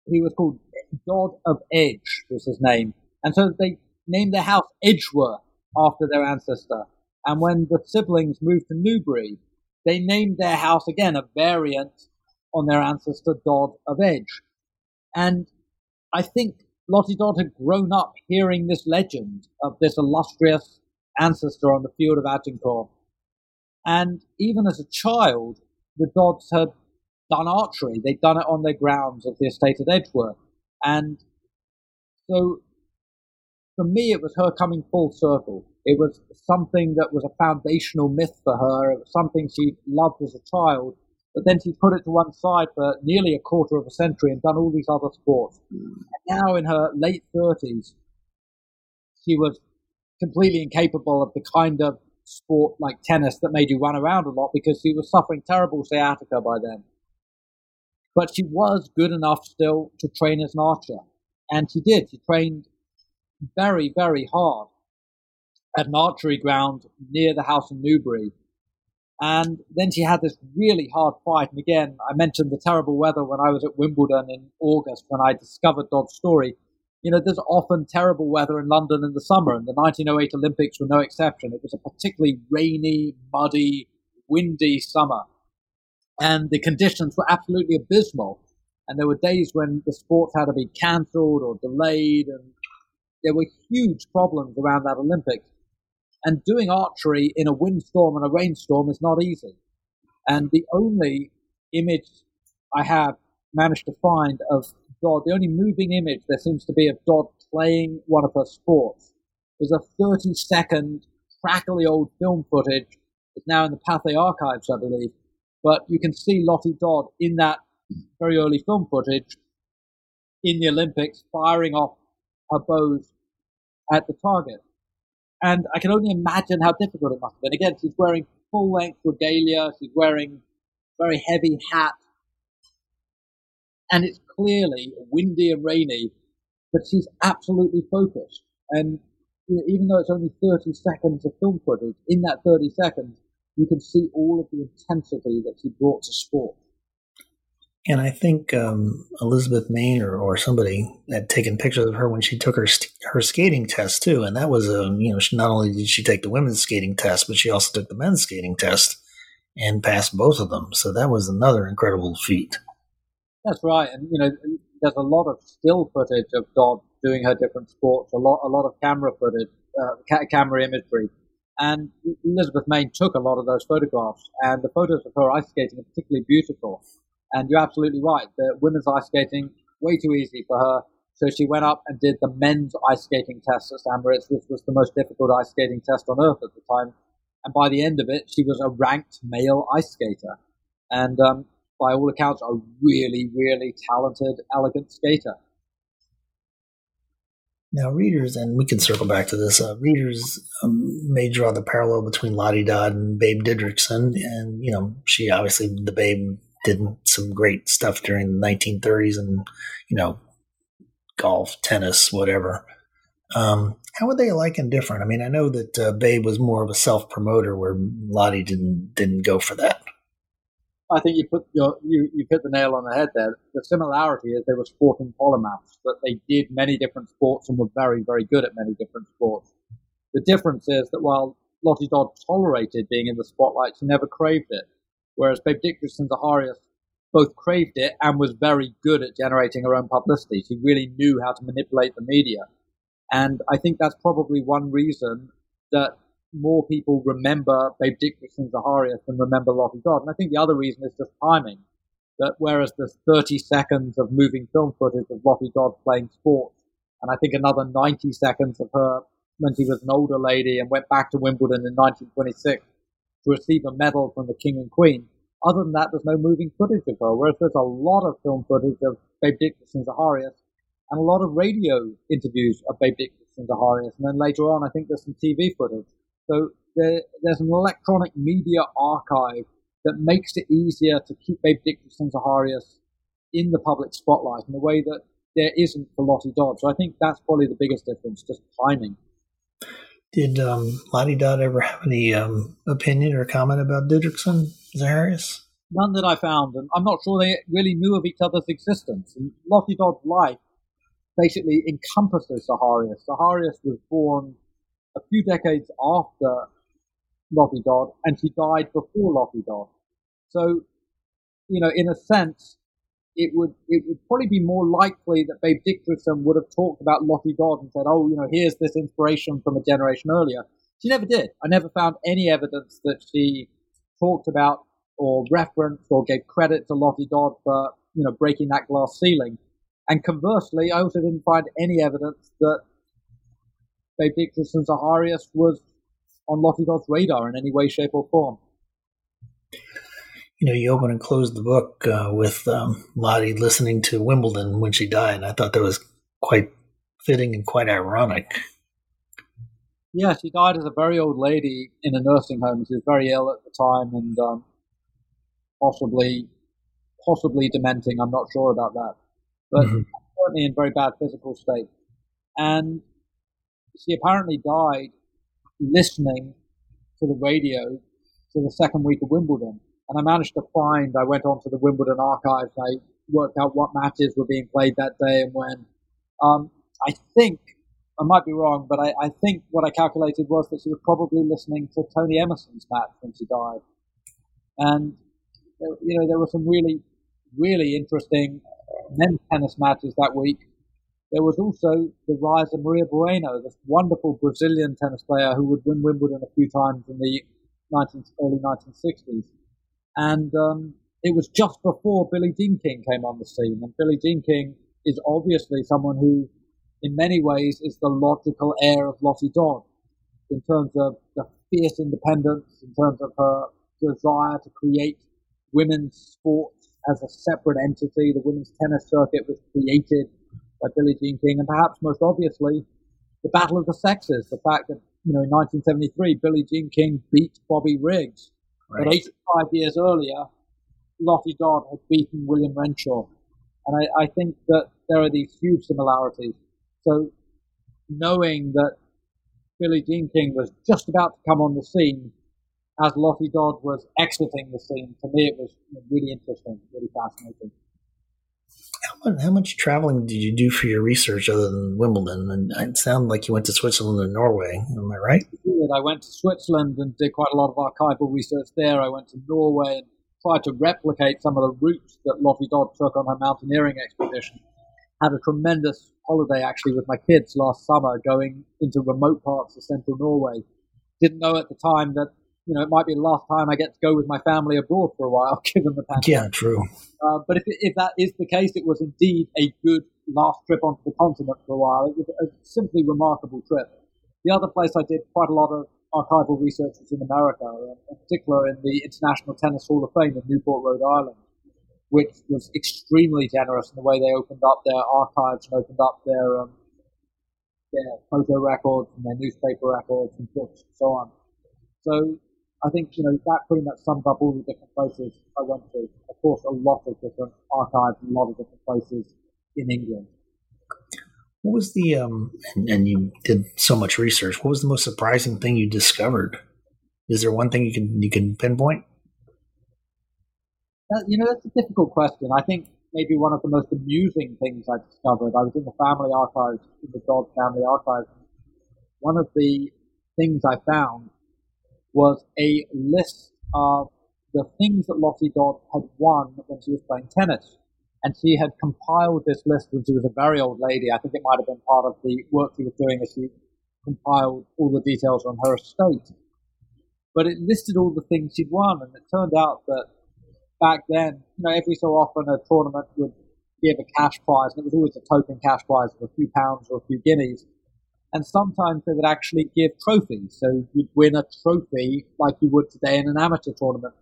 he was called Dodd of Edge was his name. And so they named their house Edgeworth after their ancestor. And when the siblings moved to Newbury, they named their house again a variant on their ancestor Dod of Edge. And I think Lottie Dod had grown up hearing this legend of this illustrious ancestor on the field of Agincourt. And even as a child, the Dods had done archery. They'd done it on their grounds of the estate at Edgeworth. And so for me, it was her coming full circle. It was something that was a foundational myth for her. It was something she loved as a child, but then she put it to one side for nearly a quarter of a century and done all these other sports. Now in her late 30s, she was completely incapable of the kind of sport like tennis that made you run around a lot because she was suffering terrible sciatica by then. But she was good enough still to train as an archer. And she did. She trained very, very hard at an archery ground near the house in Newbury. And then she had this really hard fight. And again, I mentioned the terrible weather when I was at Wimbledon in August when I discovered Dod's story. You know, there's often terrible weather in London in the summer, and the 1908 Olympics were no exception. It was a particularly rainy, muddy, windy summer. And the conditions were absolutely abysmal. And there were days when the sports had to be cancelled or delayed, and there were huge problems around that Olympics. And doing archery in a windstorm and a rainstorm is not easy. And the only image I have managed to find of Dod, the only moving image there seems to be of Dod playing one of her sports, is a 30 second crackly old film footage. It's now in the Pathé archives, I believe. But you can see Lottie Dod in that very early film footage in the Olympics firing off her bows at the target. And I can only imagine how difficult it must have been. Again, she's wearing full length regalia, she's wearing a very heavy hat, and it's clearly windy and rainy, but she's absolutely focused. And you know, even though it's only 30 seconds of film footage, in that 30 seconds, you can see all of the intensity that she brought to sport. And I think um, Elizabeth Main or, or somebody had taken pictures of her when she took her her skating test too, and that was a um, you know she, not only did she take the women's skating test, but she also took the men's skating test and passed both of them. So that was another incredible feat. That's right, and you know there's a lot of still footage of Dod doing her different sports, a lot a lot of camera footage, uh, ca- camera imagery, and Elizabeth Main took a lot of those photographs, and the photos of her ice skating are particularly beautiful. And you're absolutely right. The women's ice skating, way too easy for her. So she went up and did the men's ice skating test at St. Which was the most difficult ice skating test on earth at the time. And by the end of it, she was a ranked male ice skater. And um, by all accounts, a really, really talented, elegant skater. Now, readers, and we can circle back to this, uh, readers um, may draw the parallel between Lottie Dod and Babe Didrikson. And, you know, she obviously, the Babe did some great stuff during the 1930s and, you know, golf, tennis, whatever. Um, how were they alike and different? I mean, I know that uh, Babe was more of a self promoter, where Lottie didn't didn't go for that. I think you put your, you you hit the nail on the head there. The similarity is they were sporting polymaths, that they did many different sports and were very very good at many different sports. The difference is that while Lottie Dod tolerated being in the spotlight, she never craved it whereas Babe Didrikson Zaharias both craved it and was very good at generating her own publicity. She really knew how to manipulate the media. And I think that's probably one reason that more people remember Babe Didrikson Zaharias than remember Lottie Dod. And I think the other reason is just timing. That whereas there's 30 seconds of moving film footage of Lottie Dod playing sports, and I think another 90 seconds of her when she was an older lady and went back to Wimbledon in 1926 to receive a medal from the King and Queen. Other than that, there's no moving footage of her, whereas there's a lot of film footage of Babe Didrikson Zaharias and a lot of radio interviews of Babe Didrikson Zaharias. And then later on, I think there's some TV footage. So there, there's an electronic media archive that makes it easier to keep Babe Dickerson Zaharias in the public spotlight in a way that there isn't for Lottie Dod. So I think that's probably the biggest difference, just timing. Did um, Lottie Dod ever have any um, opinion or comment about Didrikson Zaharias? None that I found, and I'm not sure they really knew of each other's existence. And Lottie Dod's life basically encompasses Zaharias. Zaharias was born a few decades after Lottie Dod, and she died before Lottie Dod. So, you know, in a sense, it would it would probably be more likely that Babe Didrikson would have talked about Lottie Dod and said, "Oh, you know, here's this inspiration from a generation earlier." She never did. I never found any evidence that she talked about or referenced or gave credit to Lottie Dod for you know breaking that glass ceiling. And conversely, I also didn't find any evidence that Babe Didrikson Zaharias was on Lottie Dod's radar in any way, shape, or form you know, you open and close the book uh, with um, Lottie listening to Wimbledon when she died. I thought that was quite fitting and quite ironic. Yeah, she died as a very old lady in a nursing home. She was very ill at the time and um, possibly, possibly dementing. I'm not sure about that, but mm-hmm. certainly in very bad physical state. And she apparently died listening to the radio to the second week of Wimbledon and I managed to find, I went onto the Wimbledon archives, I worked out what matches were being played that day and when. Um, I think, I might be wrong, but I, I, think what I calculated was that she was probably listening to Tony Emerson's match when she died. And, you know, there were some really, really interesting men's tennis matches that week. There was also the rise of Maria Bueno, this wonderful Brazilian tennis player who would win Wimbledon a few times in the 19, early 1960s. And um, it was just before Billie Jean King came on the scene. And Billie Jean King is obviously someone who, in many ways, is the logical heir of Lottie Dod in terms of the fierce independence, in terms of her desire to create women's sport as a separate entity. The women's tennis circuit was created by Billie Jean King, and perhaps most obviously, the battle of the sexes. The fact that you know in 1973, Billie Jean King beat Bobby Riggs Right. But 85 years earlier, Lottie Dod had beaten William Renshaw. And I, I think that there are these huge similarities. So knowing that Billie Jean King was just about to come on the scene as Lottie Dod was exiting the scene, to me it was really interesting, really fascinating. How much, traveling did you do for your research other than Wimbledon? And it sounded like you went to Switzerland and Norway. Am I right? I went to Switzerland and did quite a lot of archival research there. I went to Norway and tried to replicate some of the routes that Lottie Dod took on her mountaineering expedition. Had a tremendous holiday actually with my kids last summer going into remote parts of central Norway. Didn't know at the time that you know, it might be the last time I get to go with my family abroad for a while, given the pandemic. Yeah, true. Uh, but if, if that is the case, it was indeed a good last trip onto the continent for a while. It was a simply remarkable trip. The other place I did quite a lot of archival research was in America, in particular in the International Tennis Hall of Fame in Newport, Rhode Island, which was extremely generous in the way they opened up their archives and opened up their um, their photo records and their newspaper records and books and so on. So I think, you know, that pretty much sums up all the different places I went to. Of course, a lot of different archives, a lot of different places in England. What was the, um, and, and you did so much research, what was the most surprising thing you discovered? Is there one thing you can, you can pinpoint? That, you know, that's a difficult question. I think maybe one of the most amusing things I discovered, I was in the family archives, in the Dod family archives. One of the things I found was a list of the things that Lottie Dod had won when she was playing tennis. And she had compiled this list when she was a very old lady. I think it might have been part of the work she was doing as she compiled all the details on her estate. But it listed all the things she'd won, and it turned out that back then, you know, every so often a tournament would give a cash prize, and it was always a token cash prize of a few pounds or a few guineas. And sometimes they would actually give trophies. So you'd win a trophy like you would today in an amateur tournament.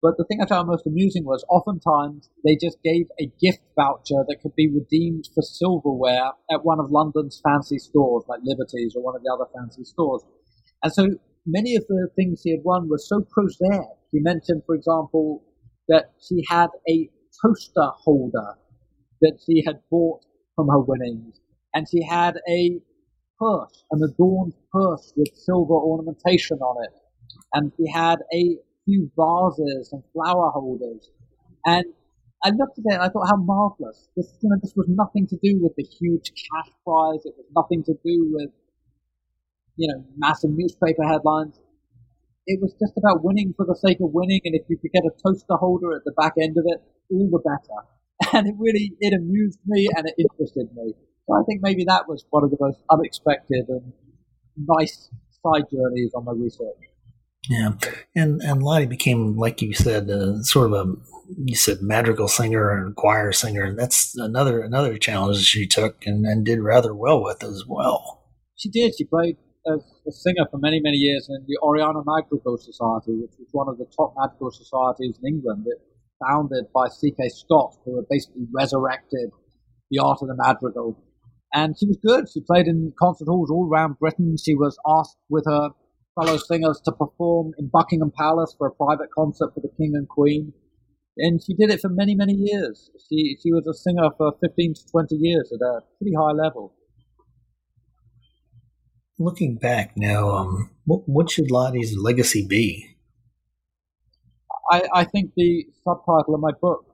But the thing I found most amusing was oftentimes they just gave a gift voucher that could be redeemed for silverware at one of London's fancy stores, like Liberty's or one of the other fancy stores. And so many of the things he had won were so prosaic. He mentioned, for example, that she had a toaster holder that she had bought from her winnings, and she had a purse, an adorned purse with silver ornamentation on it, and she had a few vases and flower holders. And I looked at it and I thought, how marvelous. This, you know, this was nothing to do with the huge cash prize. It was nothing to do with, you know, massive newspaper headlines. It was just about winning for the sake of winning. And if you could get a toaster holder at the back end of it, all the better. And it really, it amused me and it interested me. So I think maybe that was one of the most unexpected and nice side journeys on my research. Yeah, and and Lottie became, like you said, uh, sort of a you said madrigal singer and choir singer. And that's another another challenge she took and, and did rather well with as well. She did. She played as a singer for many many years in the Oriana Madrigal Society, which was one of the top madrigal societies in England. It founded by C.K. Scott, who had basically resurrected the art of the madrigal. And she was good. She played in concert halls all around Britain. She was asked with her fellow singers to perform in Buckingham Palace for a private concert for the King and Queen. And she did it for many, many years. She, she was a singer for 15 to 20 years at a pretty high level. Looking back now, um, what, what should Lottie's legacy be? I, I think the subtitle of my book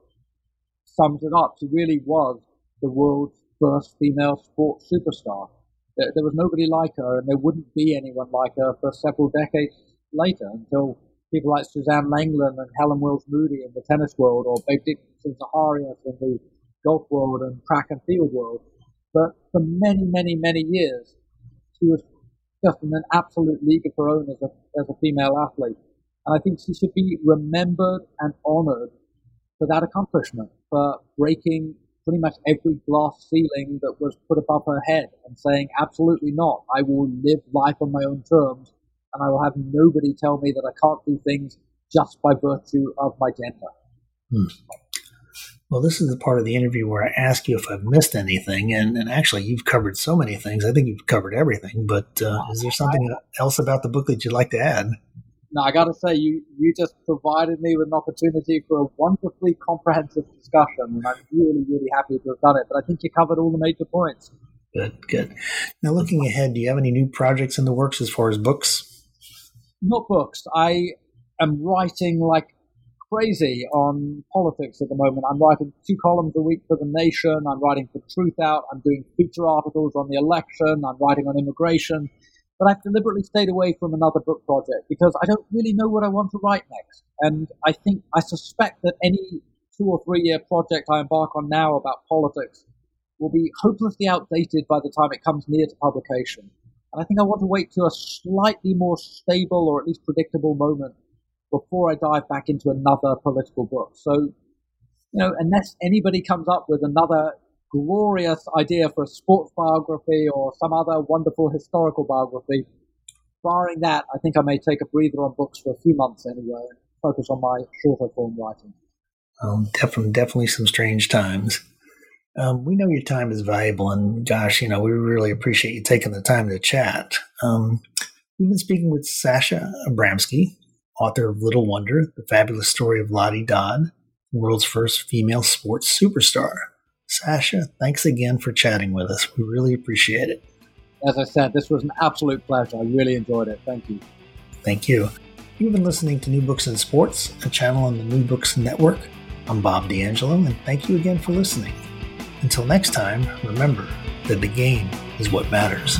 sums it up. She really was the world's first female sports superstar. There, there was nobody like her, and there wouldn't be anyone like her for several decades later until people like Suzanne Lenglen and Helen Wills Moody in the tennis world, or Babe Didrikson Zaharias in the golf world and track and field world. But for many, many, many years, she was just an absolute league of her own as a, as a female athlete. And I think she should be remembered and honored for that accomplishment, for breaking pretty much every glass ceiling that was put above her head and saying, absolutely not. I will live life on my own terms and I will have nobody tell me that I can't do things just by virtue of my gender. Hmm. Well, this is the part of the interview where I ask you if I've missed anything, and, and actually, you've covered so many things. I think you've covered everything. But uh, is there something else about the book that you'd like to add? No, I got to say, you you just provided me with an opportunity for a wonderfully comprehensive discussion, and I'm really, really happy to have done it. But I think you covered all the major points. Good, good. Now, looking ahead, do you have any new projects in the works as far as books? Not books. I am writing like crazy on politics at the moment. I'm writing two columns a week for The Nation. I'm writing for Truth Out. I'm doing feature articles on the election. I'm writing on immigration. But I've deliberately stayed away from another book project because I don't really know what I want to write next. And I think, I suspect that any two or three year project I embark on now about politics will be hopelessly outdated by the time it comes near to publication. And I think I want to wait to a slightly more stable or at least predictable moment before I dive back into another political book. So, you know, unless anybody comes up with another glorious idea for a sports biography or some other wonderful historical biography. Barring that, I think I may take a breather on books for a few months anyway and focus on my shorter form writing. Um, definitely, definitely some strange times. Um, we know your time is valuable, and gosh, you know, we really appreciate you taking the time to chat. Um, we've been speaking with Sasha Abramsky, author of Little Wonder, the fabulous story of Lottie Dod, the world's first female sports superstar. Sasha, thanks again for chatting with us. We really appreciate it. As I said, this was an absolute pleasure. I really enjoyed it. Thank you. Thank you. You've been listening to New Books in Sports, a channel on the New Books Network. I'm Bob D'Angelo, and thank you again for listening. Until next time, remember that the game is what matters.